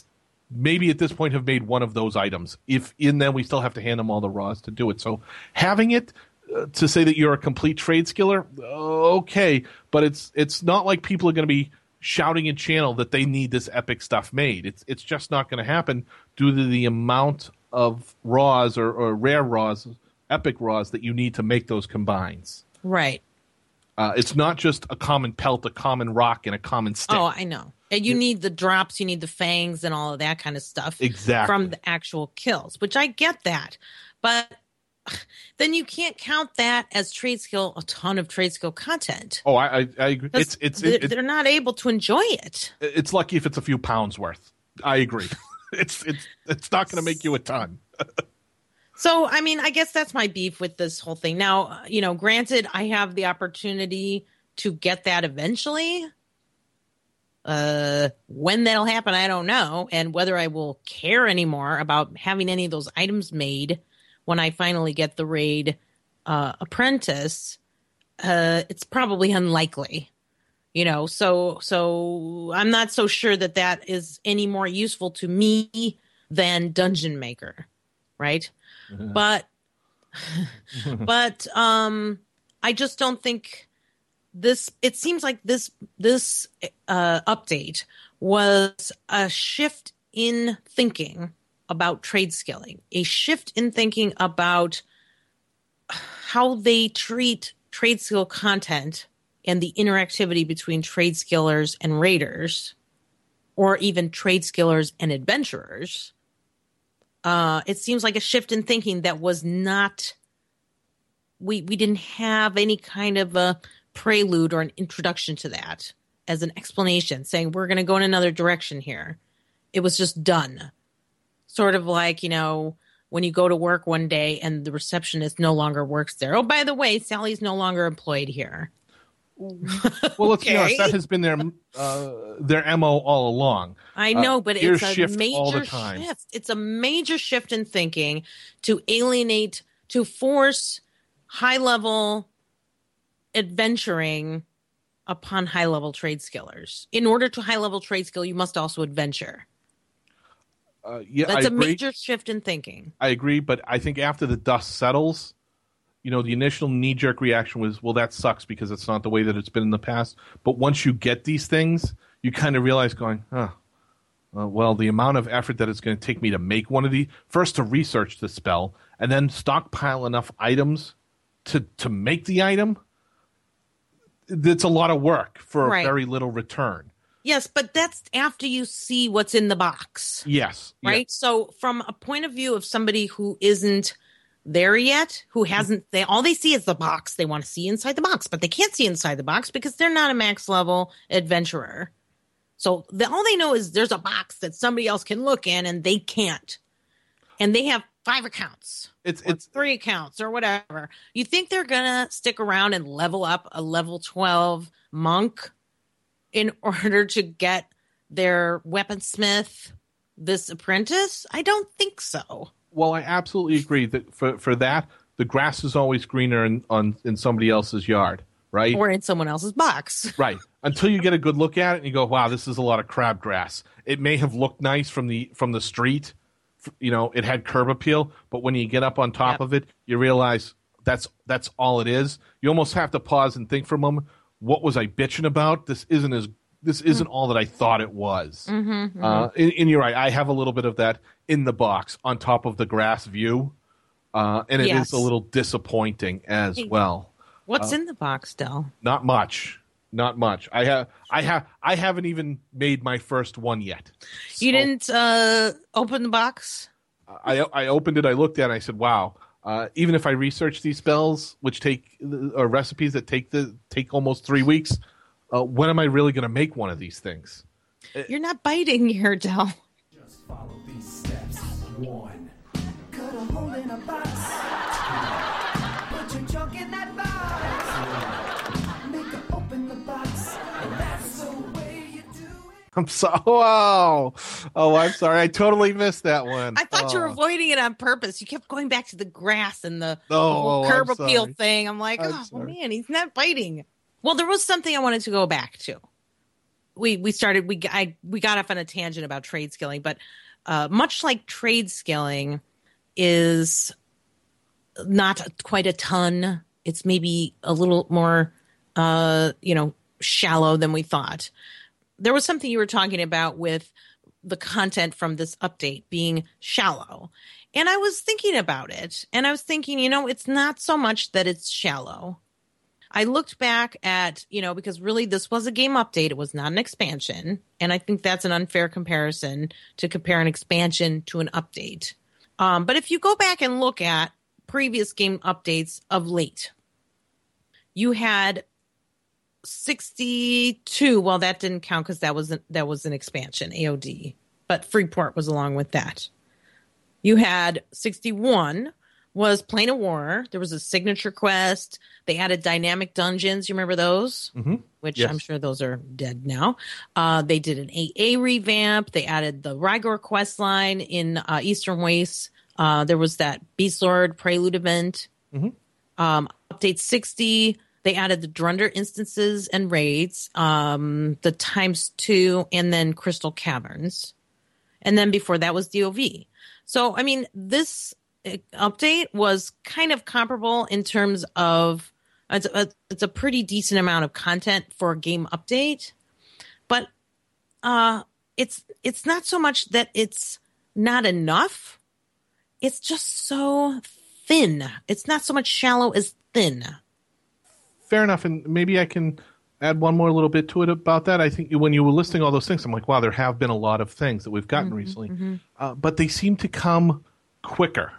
maybe at this point have made one of those items. If in then we still have to hand them all the raws to do it. So having it. Uh, to say that you're a complete trade skiller, uh, okay, but it's it's not like people are going to be shouting in channel that they need this epic stuff made. It's it's just not going to happen due to the amount of raws or, or rare raws, epic raws that you need to make those combines. Right. Uh, it's not just a common pelt, a common rock, and a common stick. Oh, I know. And you need the drops, you need the fangs and all of that kind of stuff. Exactly. From the actual kills, which I get that. But [SIGHS] then you can't count that as trade skill, a ton of trade skill content. oh, I, I, I agree. It's it's they're, it, they're not able to enjoy it. it's lucky if it's a few pounds worth. I agree. [LAUGHS] it's it's it's not going to make you a ton. [LAUGHS] So, I mean, I guess that's my beef with this whole thing. Now, you know, granted, I have the opportunity to get that eventually. Uh, when that'll happen, I don't know, and whether I will care anymore about having any of those items made when I finally get the raid uh, apprentice. Uh, it's probably unlikely, you know. So, so I'm not so sure that that is any more useful to me than Dungeon Maker, right? But [LAUGHS] but um i just don't think this it seems like this this uh update was a shift in thinking about trade skilling a shift in thinking about how they treat trade skill content and the interactivity between trade skillers and raiders or even trade skillers and adventurers uh, it seems like a shift in thinking that was not we we didn't have any kind of a prelude or an introduction to that as an explanation saying we're going to go in another direction here. It was just done. Sort of like you know when you go to work one day and the receptionist no longer works there. Oh by the way sally's no longer employed here Well, let's be honest. That has been their uh, their mo all along. I Uh, know, but here's it's a shift major time. shift. It's a major shift in thinking to alienate, to force high level adventuring upon high level trade skillers. In order to high level trade skill, you must also adventure. Uh, yeah, That's I a agree. major shift in thinking. I agree, but I think after the dust settles, you know, the initial knee jerk reaction was, well, that sucks because it's not the way that it's been in the past. But once you get these things, you kind of realize, going, huh, uh, well, the amount of effort that it's going to take me to make one of these, first to research the spell, and then stockpile enough items to to make the item. It's a lot of work for Right. a very little return. Yes, but that's after you see what's in the box. Yes, right? So from a point of view of somebody who isn't there yet, who hasn't they all they see is the box. They want to see inside the box, but they can't see inside the box because they're not a max level adventurer. So the, all they know is there's a box that somebody else can look in and they can't. And they have five accounts. It's it's three accounts or whatever. You think they're gonna stick around and level up a level 12 monk in [LAUGHS] order to get their weaponsmith this apprentice? I don't think so. Well, I absolutely agree that for for that, the grass is always greener in on in somebody else's yard, right? or in someone else's box. [LAUGHS] Right. Until you get a good look at it and you go, "Wow, this is a lot of crabgrass." It may have looked nice from the from the street, you know, it had curb appeal, but when you get up on top Yep. of it, you realize that's that's all it is. You almost have to pause and think for a moment, what was I bitching about? This isn't as this isn't all that I thought it was. Mm-hmm, Uh, and, and you're right. I have a little bit of that in the box on top of the grass view, uh, and it is Yes. a little disappointing as well. What's Uh, in the box, Dell? Not much. Not much. I have. I have. I haven't even made my first one yet. You didn't uh, open the box? I I opened it. I looked at. it, I said, "Wow." Uh, even if I research these spells, which take or recipes that take the take almost three weeks, uh, when am I really going to make one of these things? You're not biting here, Dell. Just follow these steps. One. Cut a hole in a box. Put your junk in that box. Make her open the box. That's the way you do it. I'm so. Wow. Oh, I'm sorry. I totally missed that one. I thought you were Oh. avoiding it on purpose. You kept going back to the grass and the, the Oh, whole I'm curb appeal sorry. thing. I'm like, I'm oh sorry. man, he's not biting. Well, there was something I wanted to go back to. We we started we I we got off on a tangent about trade skilling, but uh, much like trade skilling, is not quite a ton. It's maybe a little more, uh, you know, shallow than we thought. There was something you were talking about with the content from this update being shallow. And I was thinking about it and I was thinking, you know, it's not so much that it's shallow. I looked back at, you know, because really this was a game update, it was not an expansion. And I think that's an unfair comparison to compare an expansion to an update. Um, but if you go back and look at previous game updates of late, you had 62 well that didn't count because that was that was an expansion aod but freeport was along with that you had 61 was plane of war. There was a signature quest. They added dynamic dungeons. You remember those? Mhm. which Yes. i'm sure those are dead now. Uh, they did an aa revamp. They added the rigor quest line in uh, eastern wastes. Uh, there was that beast lord prelude event. Um, update 60 they added the drunder instances and raids um, the times two and then crystal caverns. And then before that was dov so i mean this update was kind of comparable in terms of it's a, it's a pretty decent amount of content for a game update but uh it's it's not so much that it's not enough. It's just so thin. It's not so much shallow as thin. Fair enough and maybe i can add one more little bit to it about that. I think when you were listing all those things i'm like wow there have been a lot of things that we've gotten recently. uh, but they seem to come quicker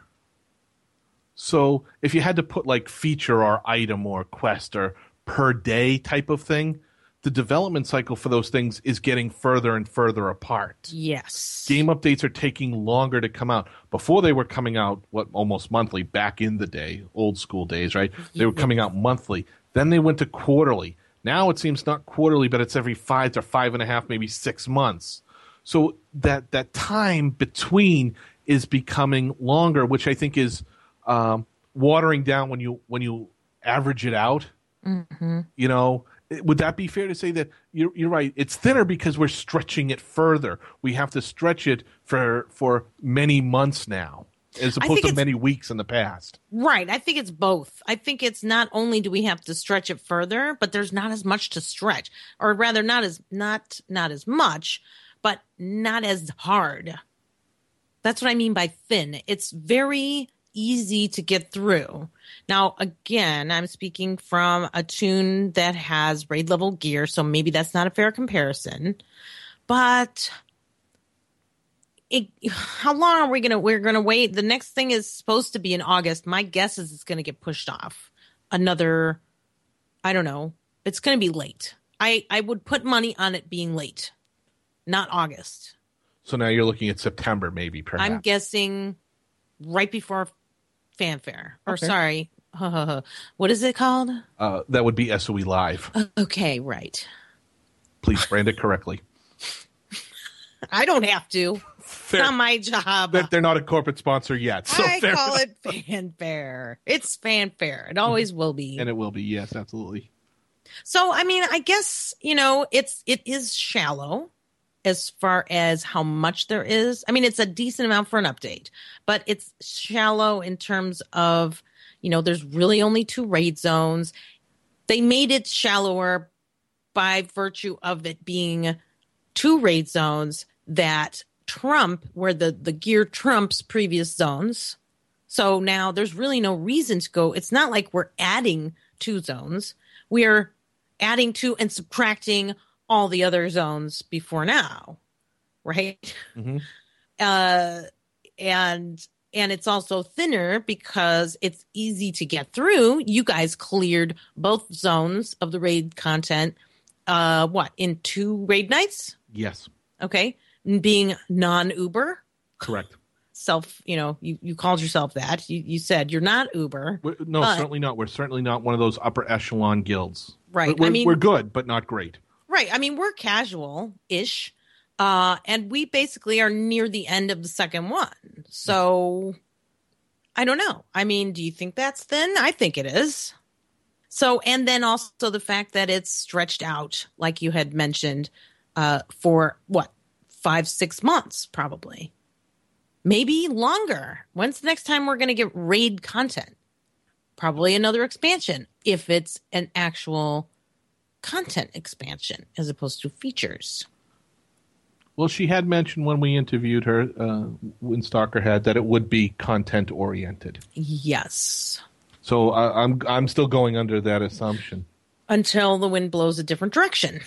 so if you had to put like feature or item or quest or per day type of thing the development cycle for those things is getting further and further apart yes game updates are taking longer to come out. Before they were coming out what almost monthly back in the day, old school days, right? They were coming out monthly. Then they went to quarterly. Now it seems not quarterly, but it's every five to five and a half, maybe six months. So that that time between is becoming longer, which I think is um, watering down when you when you average it out. You know, would that be fair to say that you're, you're right? It's thinner because we're stretching it further. We have to stretch it for for many months now, as opposed to many weeks in the past. Right. I think it's both. I think it's not only do we have to stretch it further, but there's not as much to stretch, or rather, not as not not as much, but not as hard. That's what I mean by thin. It's very easy to get through. Now, again, I'm speaking from a tune that has raid level gear, so maybe that's not a fair comparison. But it, [SIGHS] how long are we gonna we're gonna wait the next thing is supposed to be in august my guess is it's gonna get pushed off another i don't know it's gonna be late i i would put money on it being late not august So now you're looking at September, maybe perhaps. i'm guessing right before Fan Faire or Okay. sorry [LAUGHS] what is it called uh, that would be SOE Live. okay right Please brand it correctly. i don't have to it's not my job They're, they're not a corporate sponsor yet, so I fair call enough. it Fan Faire. It's Fan Faire. It always will be. and it will be yes, absolutely. So I mean, I guess you know it's it is shallow as far as how much there is. I mean, it's a decent amount for an update, but it's shallow in terms of you know there's really only two raid zones. They made it shallower by virtue of it being two raid zones that trump where the the gear trumps previous zones. So now there's really no reason to go. It's not like we're adding two zones. We're adding to and subtracting all the other zones before now, right? Mhm. Uh, and and it's also thinner because it's easy to get through. You guys cleared both zones of the raid content. Uh, what in two raid nights? Yes, Okay, being non Uber correct. self. You know, you you called yourself that. You you said you're not Uber, We're, no, But- certainly not. We're certainly not one of those upper echelon guilds. Right. We're, I mean- we're good, but not great. Right? I mean, we're casual ish, uh, and we basically are near the end of the second one. So I don't know. I mean, do you think that's thin? I think it is. So, and then also the fact that it's stretched out, like you had mentioned, uh, for what five, six months, probably, maybe longer. When's the next time we're going to get raid content? Probably another expansion if it's an actual content expansion as opposed to features. Well, she had mentioned when we interviewed her, uh, Windstalker had, that it would be content oriented. Yes. So uh, I'm I'm still going under that assumption. Until the wind blows a different direction.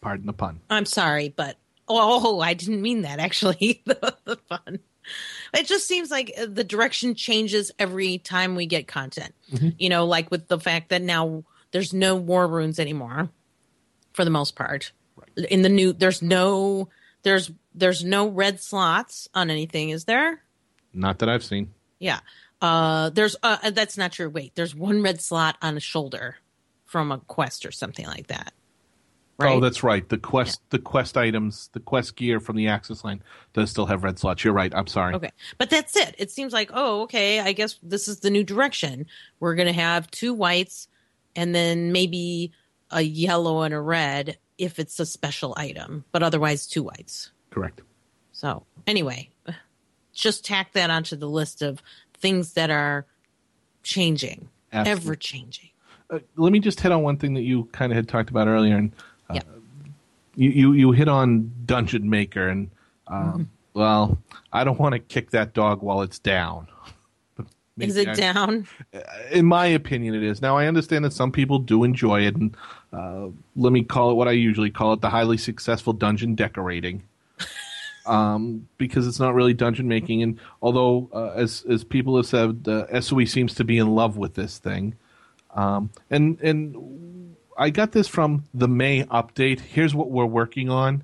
Pardon the pun. I'm sorry, but oh, I didn't mean that actually. [LAUGHS] the, the fun. It just seems like uh, the direction changes every time we get content. You know, like with the fact that now there's no war runes anymore for the most part. In the new there's no there's there's no red slots on anything, is there? Not that I've seen. Yeah. Uh, there's uh, that's not true. Wait, there's one red slot on a shoulder from a quest or something like that. Right. Oh, that's right. The quest, the quest items, the quest gear from the Axis line does still have red slots. You're right. I'm sorry. okay. But that's it. It seems like, oh, okay, I guess this is the new direction. We're going to have two whites and then maybe a yellow and a red if it's a special item, but otherwise two whites. Correct. So, anyway, just tack that onto the list of things that are changing, Absolutely. ever changing. Uh, let me just hit on one thing that you kind of had talked about earlier, and uh, Yeah. you, you you hit on Dungeon Maker, and um, Mm-hmm. well, I don't want to kick that dog while it's down. [LAUGHS] But Is it I- down? in my opinion, it is. Now, I understand that some people do enjoy it, and uh, let me call it what I usually call it the highly successful dungeon decorating. [LAUGHS] um, because it's not really dungeon making, and although, uh, as as people have said, uh, SOE seems to be in love with this thing, um, and and I got this from the May update. Here's what we're working on.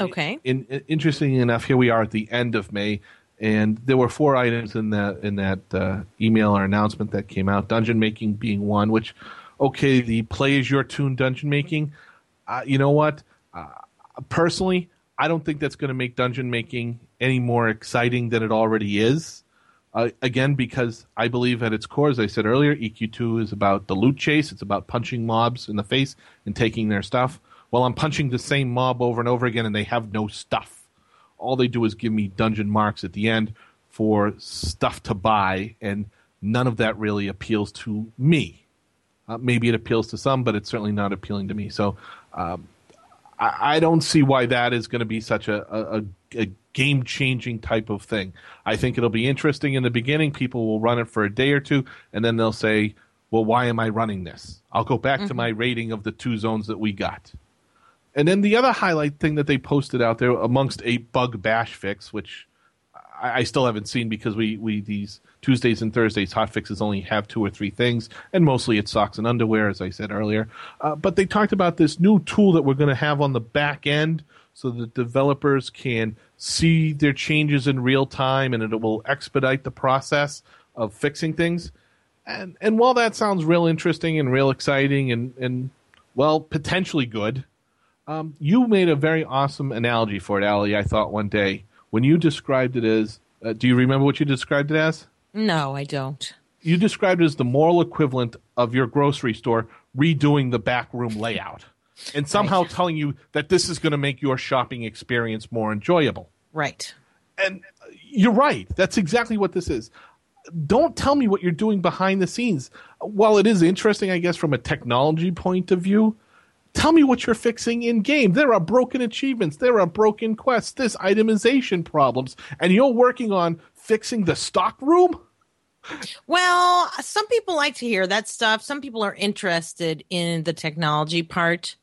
Okay. In, in- interestingly enough, here we are at the end of May, and there were four items in that in that uh, email or announcement that came out. Dungeon making being one, which, okay, the play is your tune dungeon making. Uh, you know what? Uh, personally, I don't think that's going to make dungeon making any more exciting than it already is. Uh, again, because I believe at its core, as I said earlier, EQ2 is about the loot chase. It's about punching mobs in the face and taking their stuff. Well, I'm punching the same mob over and over again, and they have no stuff. All they do is give me dungeon marks at the end for stuff to buy, and none of that really appeals to me. Uh, maybe it appeals to some, but it's certainly not appealing to me. So um, I, I don't see why that is going to be such a, a, a, a game changing type of thing. I think it'll be interesting in the beginning. People will run it for a day or two, and then they'll say, well, why am I running this? I'll go back to my raiding of the two zones that we got. And then the other highlight thing that they posted out there amongst a bug bash fix, which I, I still haven't seen because we, we these Tuesdays and Thursdays hot fixes only have two or three things, and mostly it's socks and underwear, as I said earlier. Uh, but they talked about this new tool that we're going to have on the back end, so that developers can see their changes in real time, and it will expedite the process of fixing things. And and while that sounds real interesting and real exciting and and well potentially good, um, you made a very awesome analogy for it, Ali. I thought one day when you described it as. Uh, do you remember what you described it as? No, I don't. You described it as the moral equivalent of your grocery store redoing the back room layout and somehow telling you that this is going to make your shopping experience more enjoyable. Right. And you're right. That's exactly what this is. Don't tell me what you're doing behind the scenes. While it is interesting, I guess, from a technology point of view, tell me what you're fixing in game. There are broken achievements, there are broken quests, there's itemization problems, and you're working on fixing the stock room? Well, some people like to hear that stuff. Some people are interested in the technology part.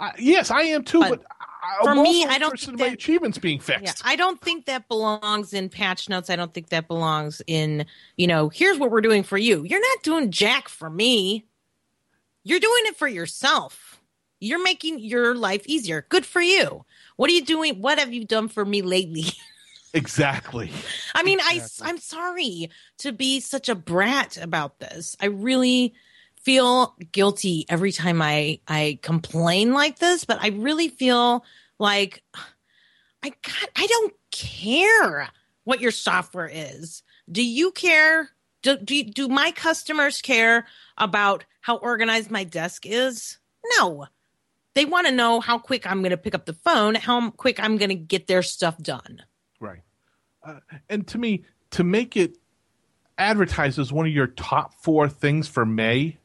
Uh, yes, I am too, but, But for me, I don't think in my achievements being Yeah, fixed. I don't think that belongs in patch notes. I don't think that belongs in, you know, here's what we're doing for you. You're not doing jack for me. You're doing it for yourself. You're making your life easier. Good for you. What are you doing? What have you done for me lately? [LAUGHS] Exactly. I mean, I I'm sorry to be such a brat about this. I really feel guilty every time I I complain like this, but I really feel like I got I don't care what your software is. Do you care? Do do, do my customers care about how organized my desk is? No. They want to know how quick I'm going to pick up the phone, how quick I'm going to get their stuff done. Right. Uh, and to me, to make it advertised as one of your top four things for May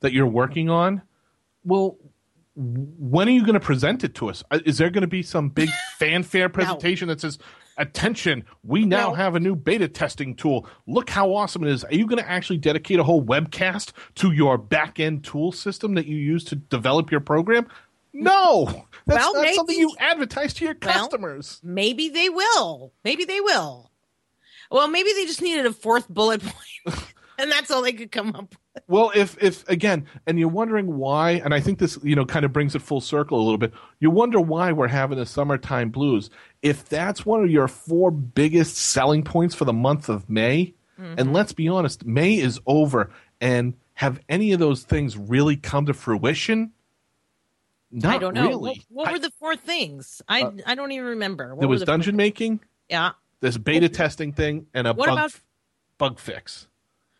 that you're working on, well, when are you going to present it to us? Uh, Is there going to be some big [LAUGHS] fanfare presentation that says, attention, we now No. have a new beta testing tool. Look how awesome it is. Are you going to actually dedicate a whole webcast to your back end tool system that you use to develop your program? No, that's Well, not maybe- something you advertise to your Well, customers. maybe they will. Maybe they will. Well, maybe they just needed a fourth bullet point, [LAUGHS] and that's all they could come up with. Well, if if again, and you're wondering why, and I think this you know kind of brings it full circle a little bit. You wonder why we're having the summertime blues. If that's one of your four biggest selling points for the month of May, mm-hmm. and let's be honest, May is over, and have any of those things really come to fruition? Not I don't know. really. What, what I- were the four things? I uh, I don't even remember. What there was the dungeon making, Yeah. this beta testing thing, and a What bug about- bug fix.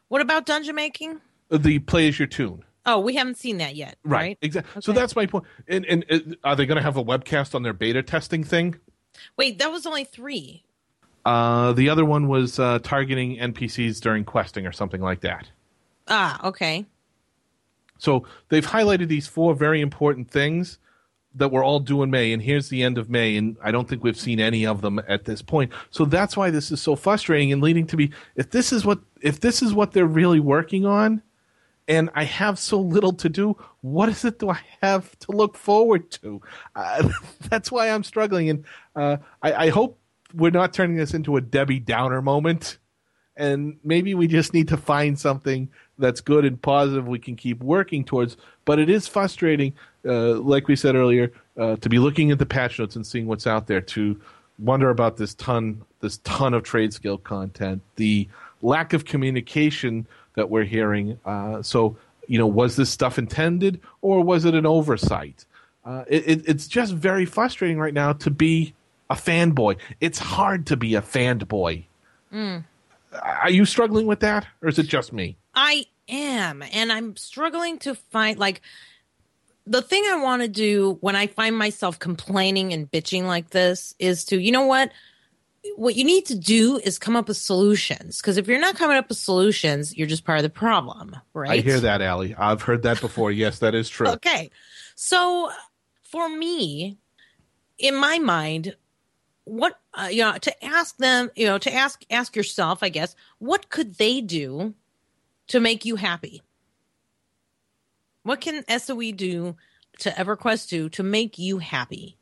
What about dungeon making? The play as your tune. Oh, we haven't seen that yet. Right. Exactly. So that's my point. And, and uh, are they going to have a webcast on their beta testing thing? Wait, that was only three. Uh, the other one was uh, targeting NPCs during questing or something like that. Ah, okay. So they've highlighted these four very important things that we're all due in May, and here's the end of May, and I don't think we've seen any of them at this point. So that's why this is so frustrating and leading to be if this is what if this is what they're really working on, and I have so little to do, what is it do I have to look forward to? Uh, [LAUGHS] that's why I'm struggling, and uh, I, I hope we're not turning this into a Debbie Downer moment and maybe we just need to find something that's good and positive we can keep working towards. But it is frustrating, uh, like we said earlier, uh, to be looking at the patch notes and seeing what's out there. To wonder about this ton, this ton of trade skill content, the lack of communication that we're hearing. Uh, so, you know, was this stuff intended or was it an oversight? Uh, it, it, it's just very frustrating right now to be a fanboy. It's hard to be a fanboy. Are you struggling with that, or is it just me? I am, and I'm struggling to find like the thing I want to do when I find myself complaining and bitching like this is to, you know what? What you need to do is come up with solutions. Because if you're not coming up with solutions, you're just part of the problem, right? I hear that, Ali. I've heard that before. Yes, that is true. Okay. So for me, in my mind, what uh, you know, to ask them, you know, to ask ask yourself, I guess, what could they do to make you happy? What can SOE do to EverQuest do to make you happy?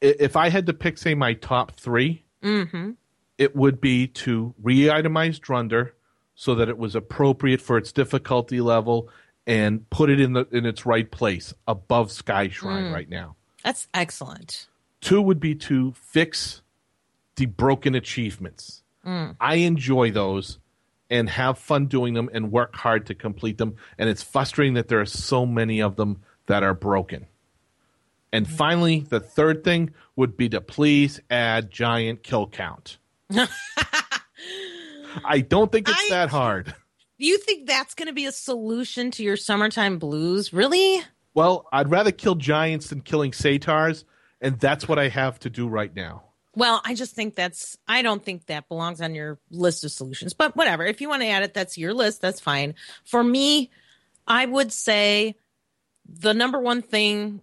If I had to pick, say, my top 3 Mm-hmm. it would be to re-itemize Drunder so that it was appropriate for its difficulty level and put it in the in its right place above Skyshrine right now. That's excellent. Two would be to fix the broken achievements. I enjoy those and have fun doing them and work hard to complete them. And it's frustrating that there are so many of them that are broken. And finally, the third thing would be to please add giant kill count. [LAUGHS] I don't think it's I- that hard. Do you think that's going to be a solution to your summertime blues? Really? Well, I'd rather kill giants than killing satyrs, and that's what I have to do right now. Well, I just think that's, I don't think that belongs on your list of solutions, but whatever. If you want to add it, that's your list. That's fine. For me, I would say the number one thing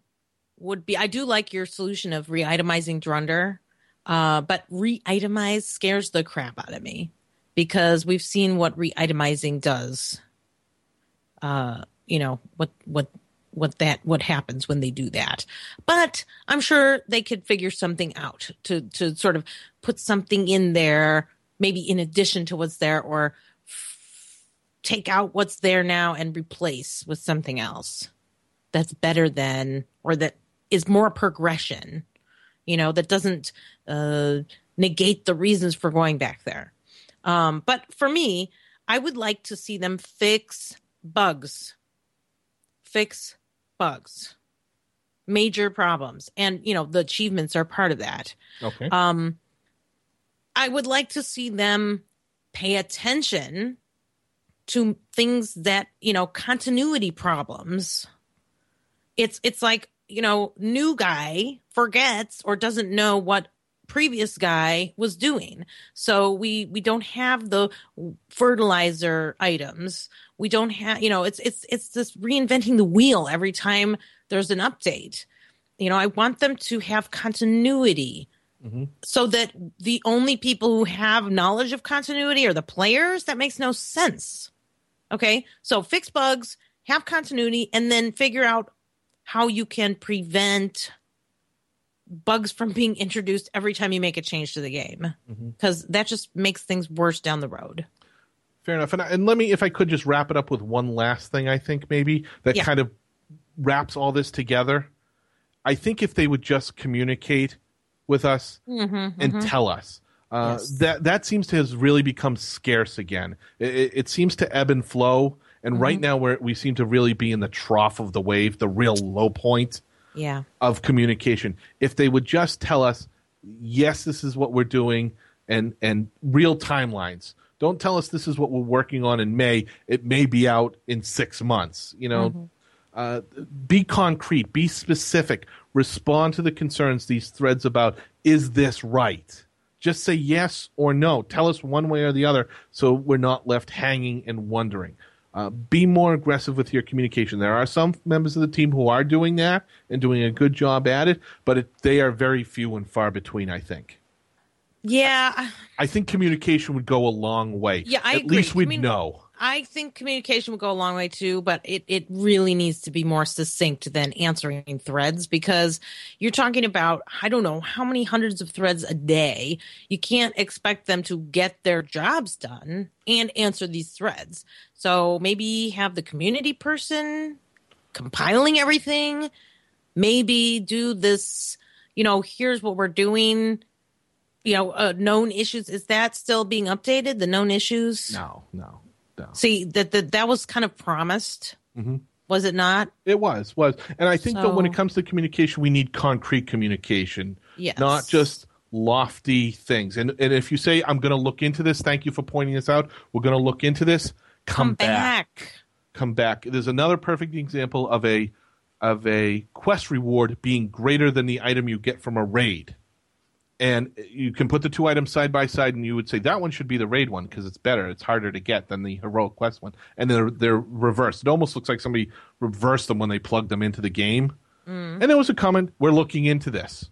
would be I do like your solution of re itemizing Drunder, uh, but re itemize scares the crap out of me because we've seen what re itemizing does. Uh, you know, what, what, what that what happens when they do that but i'm sure they could figure something out to to sort of put something in there maybe in addition to what's there or f- take out what's there now and replace with something else that's better than or that is more progression you know that doesn't uh negate the reasons for going back there. Um but for me i would like to see them fix bugs. Fix bugs. Major problems. And you know the achievements are part of that. Okay. um i would like to see them pay attention to things that you know continuity problems. It's it's like you know new guy forgets or doesn't know what previous guy was doing. So we we don't have the fertilizer items. We don't have you know it's it's it's just reinventing the wheel every time there's an update. You know i want them to have continuity. Mm-hmm. So that the only people who have knowledge of continuity are the players? That makes no sense. Okay? So fix bugs have continuity and then figure out how you can prevent bugs from being introduced every time you make a change to the game mm-hmm. because that just makes things worse down the road Fair enough. And, and let me, if I could, just wrap it up with one last thing. I think maybe that Yeah. kind of wraps all this together. I think if they would just communicate with us mm-hmm, and mm-hmm. tell us. Uh, Yes. That that seems to has really become scarce again. It, it seems to ebb and flow, and right now we we seem to really be in the trough of the wave, the real low point yeah of communication. If they would just tell us, yes, this is what we're doing, and and real timelines. Don't tell us this is what we're working on in May. It may be out in six months. You know, uh, be concrete, be specific, respond to the concerns these threads about. Is this right? Just say yes or no. Tell us one way or the other, so we're not left hanging and wondering. Uh, be more aggressive with your communication. There are some members of the team who are doing that and doing a good job at it, but it, they are very few and far between. I think. yeah I think communication would go a long way. Yeah, I At agree. least we'd I mean- know. I think communication would go a long way too, but it, it really needs to be more succinct than answering threads because you're talking about, I don't know, how many hundreds of threads a day. You can't expect them to get their jobs done and answer these threads. So maybe have the community person compiling everything, maybe do this, you know, here's what we're doing. You know, uh, known issues. Is that still being updated? The known issues? No, no, See that that that was kind of promised, mm-hmm. was it not? It was, was, and I think that when it comes to communication, we need concrete communication, Yes. not just lofty things. And and if you say, "I'm going to look into this," thank you for pointing this out. We're going to look into this. Come, Come back. Come back. There's another perfect example of a of a quest reward being greater than the item you get from a raid. And you can put the two items side by side, and you would say that one should be the raid one because it's better. It's harder to get than the heroic quest one, and they're they're reversed. It almost looks like somebody reversed them when they plugged them into the game. Mm. And there was a comment: "We're looking into this."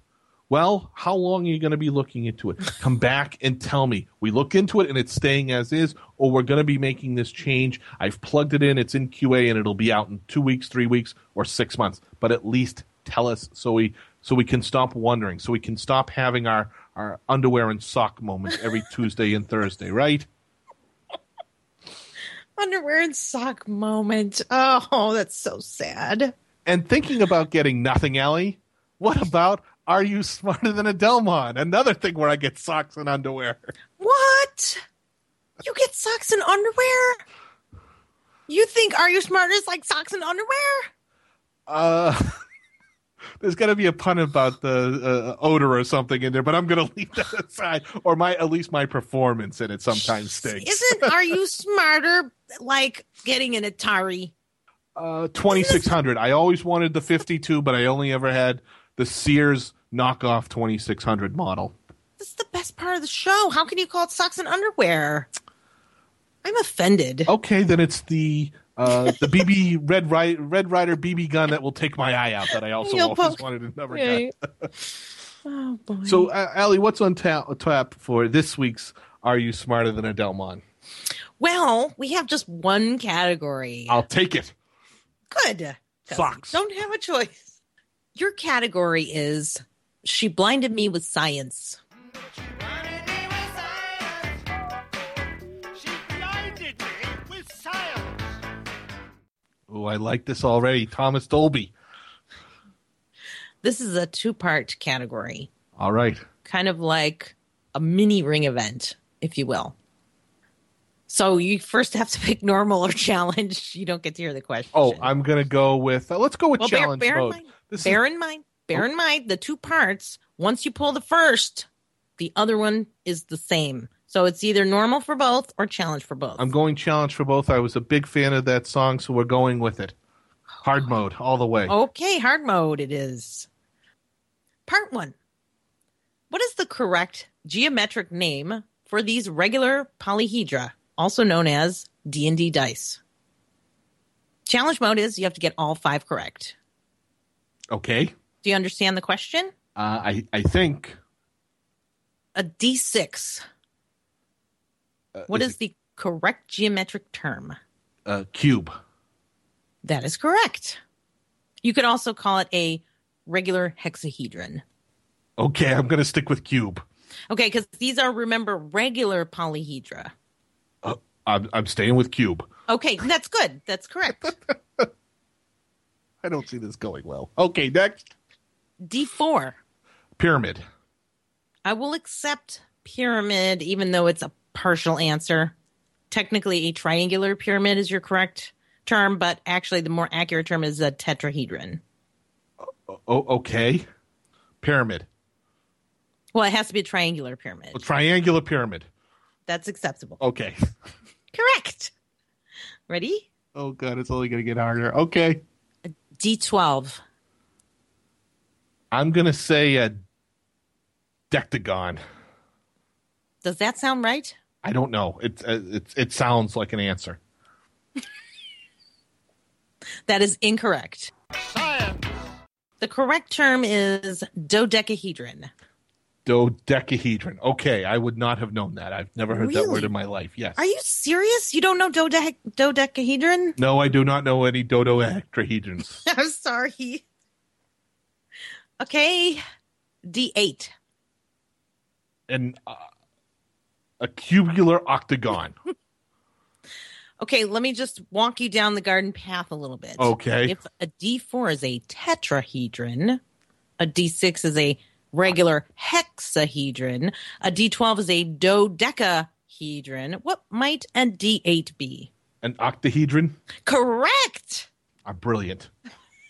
Well, how long are you going to be looking into it? [LAUGHS] Come back and tell me. We look into it and it's staying as is, or we're going to be making this change. I've plugged it in, it's in QA, and it'll be out in two weeks, three weeks, or six months. But at least tell us so we so we can stop wondering, so we can stop having our our underwear and sock moments every [LAUGHS] Tuesday and Thursday, right? Underwear and sock moment. Oh, that's so sad. And thinking about getting nothing, Ali. What about Are You Smarter Than a Dellmon? Another thing where I get socks and underwear. What? You get socks and underwear? You think Are You Smarter is like socks and underwear? Uh, [LAUGHS] There's got to be a pun about the uh, odor or something in there, but I'm going [LAUGHS] to leave that aside. Or my at least my performance in it sometimes stinks. Isn't Are You [LAUGHS] Smarter like getting an Atari? Uh, 2600. I always wanted the 52, but I only ever had the Sears knockoff 2600 model. This is the best part of the show. How can you call it socks and underwear? I'm offended. Okay, then it's the uh, the BB Red Ri- Red Ryder BB gun that will take my eye out that I also You'll always poke- wanted and never Yeah. got. [LAUGHS] Oh boy. So, uh, Ali, what's on ta- tap for this week's Are You Smarter Than a Dellmon? well, we have just one category. I'll take it. Good. 'Cause Socks. we Don't have a choice. Your category is She Blinded Me with Science. Oh, I like this already. Thomas Dolby. This is a two part category, All right. kind of like a mini ring event, if you will. So you first have to pick normal or challenge. You don't get to hear the question. Oh, I'm gonna go with. Uh, let's go with well, bear, challenge bear in mode. mind. This bear is, in mind. Bear in mind the two parts. Once you pull the first, the other one is the same. So it's either normal for both or challenge for both. I'm going challenge for both. I was a big fan of that song, so we're going with it. Hard mode all the way. Okay, hard mode it is. Part one. What is the correct geometric name for these regular polyhedra, also known as D&D dice? Challenge mode is you have to get all five correct. Okay. Do you understand the question? Uh, I I think. A D6. Uh, What is is the correct geometric term? it, uh, cube? That is correct. You could also call it a regular hexahedron. Okay, I'm gonna stick with cube. Okay, because these are, remember, regular polyhedra. Uh, I'm I'm staying with cube. Okay, that's good. That's correct. [LAUGHS] I don't see this going well. Okay, next D4. pyramid. I will accept pyramid, even though it's a partial answer. Technically, a triangular pyramid is your correct term, but actually, the more accurate term is a tetrahedron. Oh, oh okay. Pyramid. Well, it has to be a triangular pyramid. A triangular pyramid. That's acceptable. Okay. [LAUGHS] Correct. Ready? Oh god, it's only gonna get harder. Okay. D12. I'm gonna say a dectagon. Does that sound right? I don't know. It uh, it it sounds like an answer. [LAUGHS] That is incorrect. Science. The correct term is dodecahedron. Dodecahedron. Okay, I would not have known that. I've never heard that word in my life. Yes. Are you serious? You don't know dode- dodecahedron? No, I do not know any dodecahedrons. [LAUGHS] I'm sorry. Okay. D8. and uh, a cubular octagon. [LAUGHS] Okay, let me just walk you down the garden path a little bit. Okay. If a D4 is a tetrahedron, a D6 is a regular hexahedron, a D12 is a dodecahedron, what might a D8 be? An octahedron. Correct. are brilliant.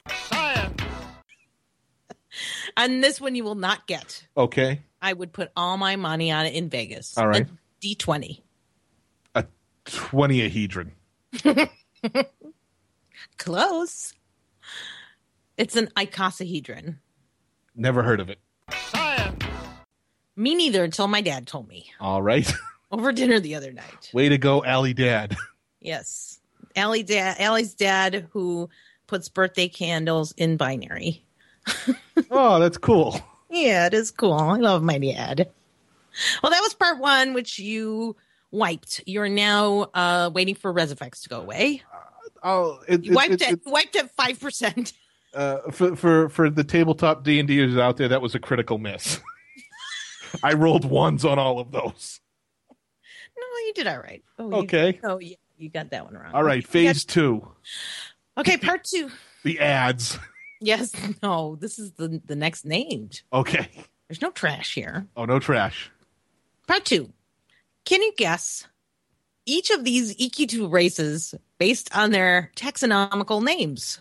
Science. [LAUGHS] And this one you will not get. Okay. I would put all my money on it in Vegas. All right. A D20. A twentiahedron. [LAUGHS] Close. It's an icosahedron. Never heard of it. Science. Me neither until my dad told me All right. [LAUGHS] over dinner the other night. Way to go, Ali Dad. [LAUGHS] Yes. Ali dad Ali's dad who puts birthday candles in binary. Oh, that's cool. Yeah, it is cool. I love my dad. Well, that was part one, which you wiped. You're now uh waiting for Resifex to go away. Oh, it, You wiped it, it, wiped at five percent. uh, for for for the tabletop D and Ders out there, that was a critical miss. [LAUGHS] I rolled ones on all of those. No, you did all right. Oh, you- Okay. oh, yeah, you got that one wrong. All right, phase two, Okay, part two. [LAUGHS] the ads. Yes, [LAUGHS] no, this is the the next named. Okay. There's no trash here. Oh, no trash. Part two. Can you guess each of these EQ2 races based on their taxonomical names?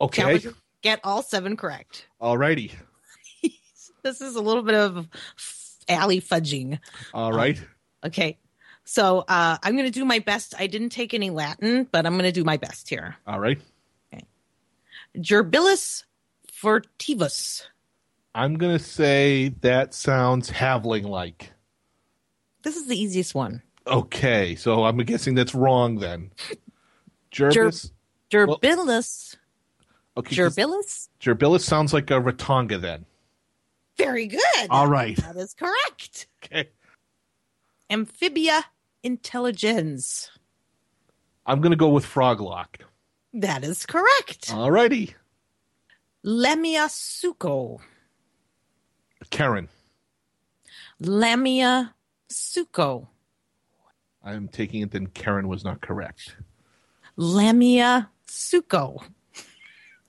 Okay. Get all seven correct. Alrighty. [LAUGHS] This is a little bit of Ali fudging. All right. Okay. So uh, I'm going to do my best. I didn't take any Latin, but I'm going to do my best here. All right. Okay. Gerbilis furtivus. I'm gonna say that sounds Halfling like. This is the easiest one. Okay, so I'm guessing that's wrong then. [LAUGHS] Jervis. Gerbilis. okay, 'cause Gerbilis? Gerbilis sounds like a Ratonga then. Very good. All right. That is correct. Okay. Amphibia intelligence. I'm gonna go with Froglok. That is correct. Alrighty. Lamia suco. Karen. Lamia suco. I'm taking it then Karen was not correct. Lamia suco.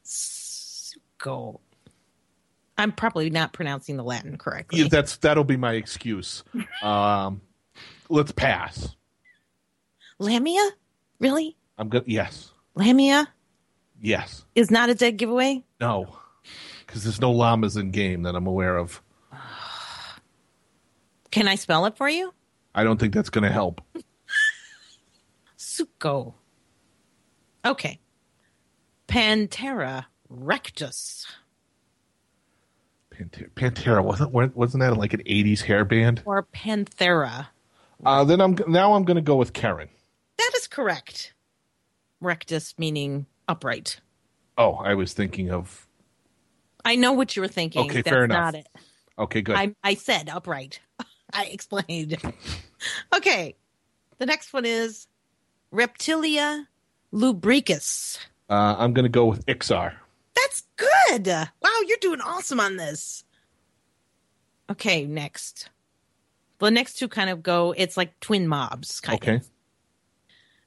Suco. I'm probably not pronouncing the Latin correctly. Yeah, that's that'll be my excuse. [LAUGHS] Um let's pass. Lamia? Really? I'm gonna yes. Lamia Yes. is not a dead giveaway? No. Because there's no llamas in game that I'm aware of. Can I spell it for you? I don't think that's gonna help. Suco. Okay. Pantera rectus. Pantera, Pantera wasn't wasn't that like an '80s hair band? Or Panthera. Uh, then I'm now I'm going to go with Karen. That is correct. Rectus meaning upright. Oh, I was thinking of. I know what you were thinking. Okay, That's fair enough. not it. Okay, good. I, I said upright. [LAUGHS] I explained. okay. The next one is Reptilia lubricus. Uh, I'm going to go with Iksar. That's good. Wow, you're doing awesome on this. Okay, next. The next two kind of go, it's like twin mobs, kind Okay. of.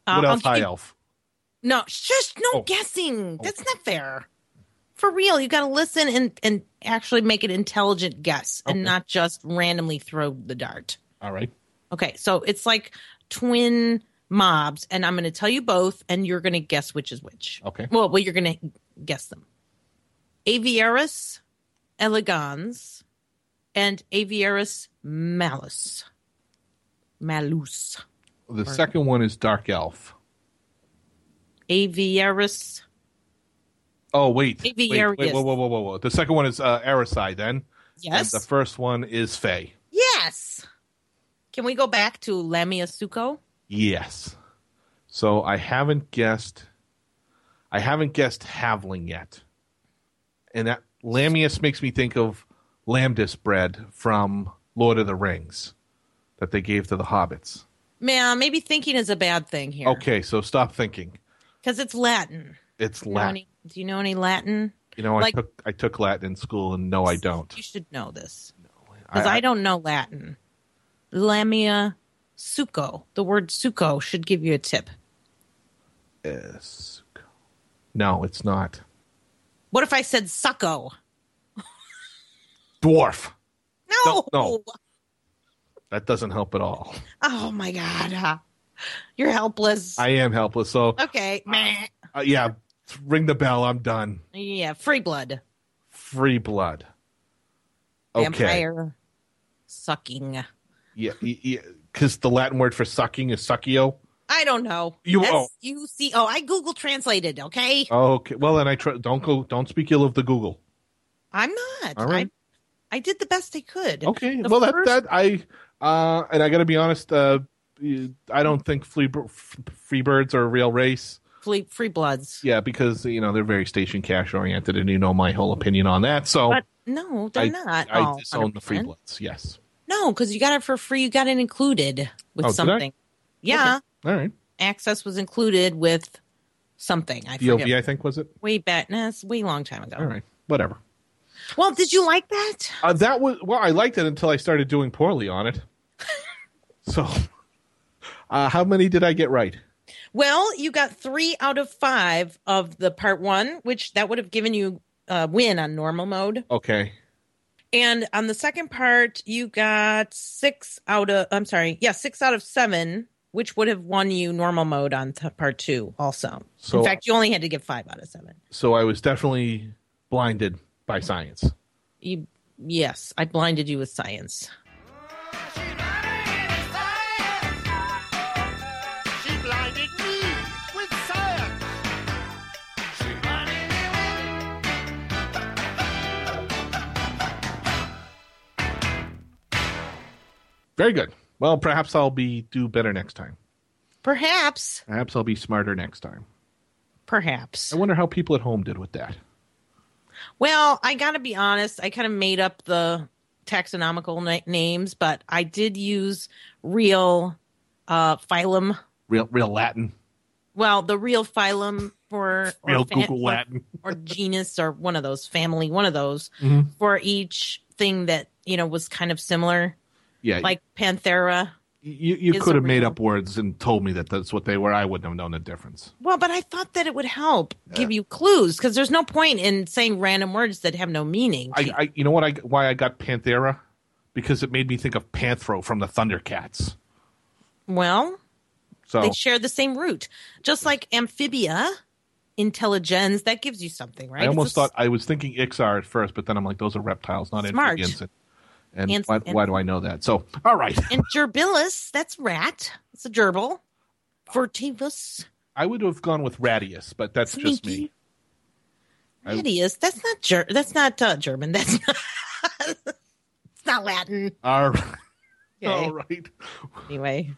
Uh, what I'll else? High you- Elf. No, shush, no Oh. guessing. That's not fair. For real, you got to listen and, and actually make an intelligent guess and not just randomly throw the dart. All right. Okay, so it's like twin mobs, and I'm going to tell you both, and you're going to guess which is which. Okay. Well, well, you're going to guess them. Aviaris elegans and Aviaris malus. Malus. The second one is Dark Elf. Aviaris. Oh wait. Wait, wait, Aviarius. whoa, whoa, whoa, whoa. The second one is uh, Arasai. Then. Yes. And the first one is Fae. yes. Can we go back to Lamia suco? Yes. So I haven't guessed. I haven't guessed Halfling yet, and that Lamius makes me think of lembas bread from Lord of the Rings that they gave to the hobbits. Man, maybe thinking is a bad thing here. Okay, so stop thinking. Because it's Latin. It's Do you, know Latin. Do you know any Latin? You know, like- I took I took Latin in school, and no, I don't. You should know this. Because I, don't know Latin. Lamia suco. The word suco should give you a tip. Yes. No, it's not What if I said succo? [LAUGHS] dwarf. No. No, no. That doesn't help at all. Oh my god. You're helpless. I am helpless. So okay. Meh. uh, yeah, ring the bell. I'm done. Yeah, free blood. Free blood. Okay. Vampire sucking. Yeah, because the Latin word for sucking is suckio. I don't know. You- oh. you see. oh. I Google translated, okay? Okay. Well, then I. Don't go. Don't speak ill of the Google. I'm not. All right. I, I did the best I could. Okay. The well, that first- that I uh, and I got to be honest. Uh, I don't think flea, free birds are a real race. Free, free bloods. Yeah, because you know they're very station cash oriented, and you know my whole opinion on that. So But no, they're I, not. I all disown the free bloods. Yes. No, because you got it for free. You got it included with Oh, something. Yeah, All right. access was included with something. I forget. POV, I think was it. Way back, nah, it's way long time ago. All right. Whatever. Well, did you like that? Uh, that was well. I liked it until I started doing poorly on it. [LAUGHS] so, uh, how many did I get right? Well, you got three out of five of the part one, which that would have given you a win on normal mode. Okay. And on the second part, you got six out of, I'm sorry, yeah, six out of seven, which would have won you normal mode on t- part two also. So- In fact, you only had to get five out of seven. So I was definitely blinded by science. You, yes, I blinded you with science. Very good. Well, perhaps I'll be do better next time. Perhaps, Perhaps I'll be smarter next time. perhaps. I wonder how people at home did with that. Well, I got to be honest. I kind of made up the taxonomical na- names, but I did use real uh, phylum. Real, real Latin, Well, the real phylum for or real fa- Google or- Latin. or genus or one of those family, one of those Mhm. for each thing that you know was kind of similar, Yeah, like Panthera. you you could have made real- up words and told me that that's what they were. I wouldn't have known the difference. Well, but I thought that it would help give you clues because there's no point in saying random words that have no meaning. I, I you know what I why I got Panthera because it made me think of Panthro from the Thundercats. well, So they share the same root, just like amphibia, intelligens. That gives you something, right? I almost a thought I was thinking Iksar at first, but then I'm like, those are reptiles, not Smart. amphibians. And, and, why, and- why do I know that? So, all right, and gerbilis. That's rat. It's a gerbil. Furtivus. I would have gone with Radius, but that's just me. Sneaky. Radius. That's not ger- That's not uh, German. That's [LAUGHS] not. it's not Latin. All right. Okay. All right. Anyway,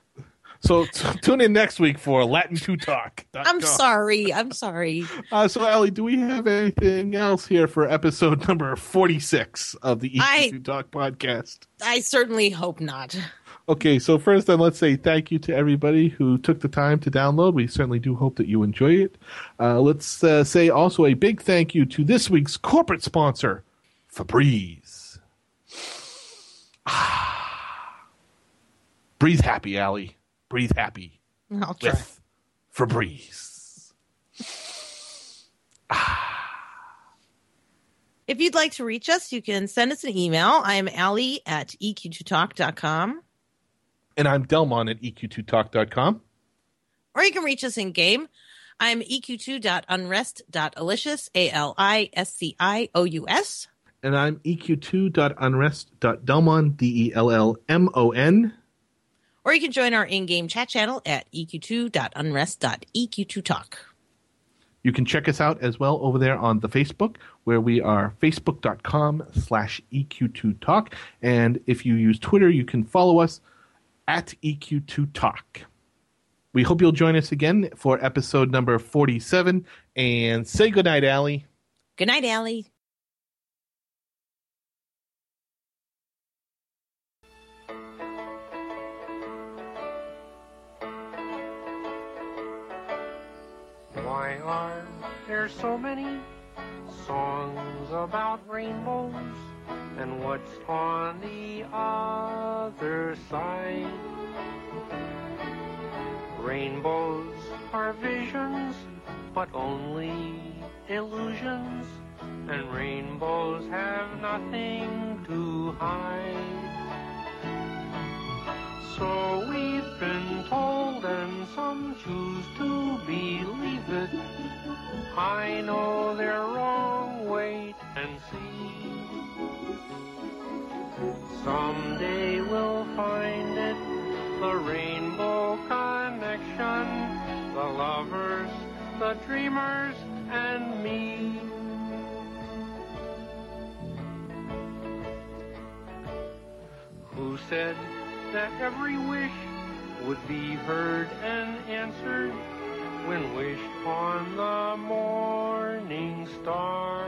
So t- [LAUGHS] tune in next week for Latin to Talk. I'm sorry. I'm sorry. [LAUGHS] Uh, so, Ali, do we have anything else here for episode number 46 of the I- EQ Talk podcast? I certainly hope not. Okay, so first then let's say thank you to everybody who took the time to download. We certainly do hope that you enjoy it. Uh, let's uh, say also a big thank you to this week's corporate sponsor, Febreze. Breathe happy, Ali. Breathe happy I'll try. with Febreze. Ah. If you'd like to reach us, you can send us an email. I'm Ali at E eq2talk.com. And I'm Dellmon at E EQ2Talk.com. Or you can reach us in game. I'm E eq2.unrest.alicious, A L I S C I O U S. And I'm E EQ2.unrest.dellmon, D E L L M O N. Or you can join our in game chat channel at E eq2.unrest.eq2talk. You can check us out as well over there on the Facebook, where we are facebook.com slash EQ2Talk. And if you use Twitter, you can follow us at EQ2Talk. We hope you'll join us again for episode number 47. And say goodnight, Ali. Good night, Ali. Why are there so many songs about rainbows? And what's on the other side? Rainbows are visions, but only illusions. And rainbows have nothing to hide. So we've been told, and some choose to believe it. I know they're wrong, wait and see. Someday we'll find it, the rainbow connection, the lovers, the dreamers, and me. Who said that every wish would be heard and answered when wished on the morning star?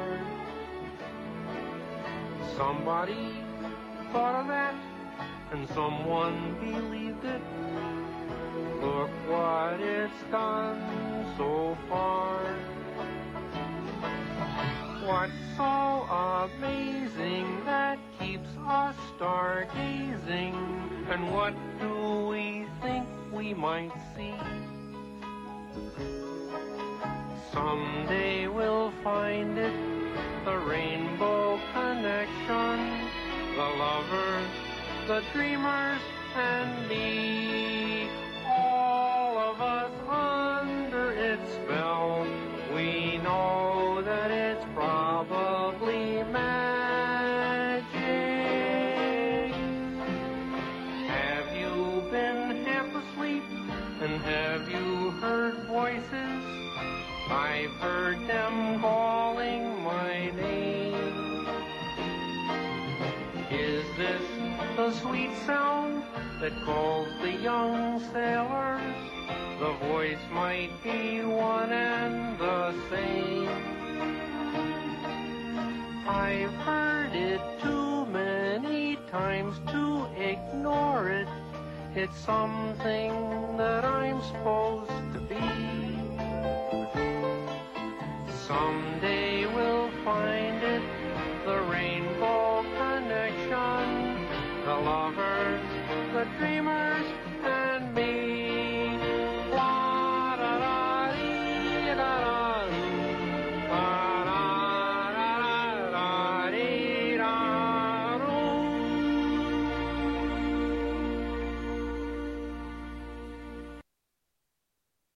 Somebody thought of that and someone believed it. Look what it's done so far. What's so amazing that keeps us stargazing? And what do we think we might see? Someday we'll find it, the rainbow connection, the lovers, the dreamers, and me. All of us the sweet sound that calls the young sailors? The voice might be one and the same. I've heard it too many times to ignore it. It's something that I'm supposed to be. Someday we'll find lovers, the dreamers,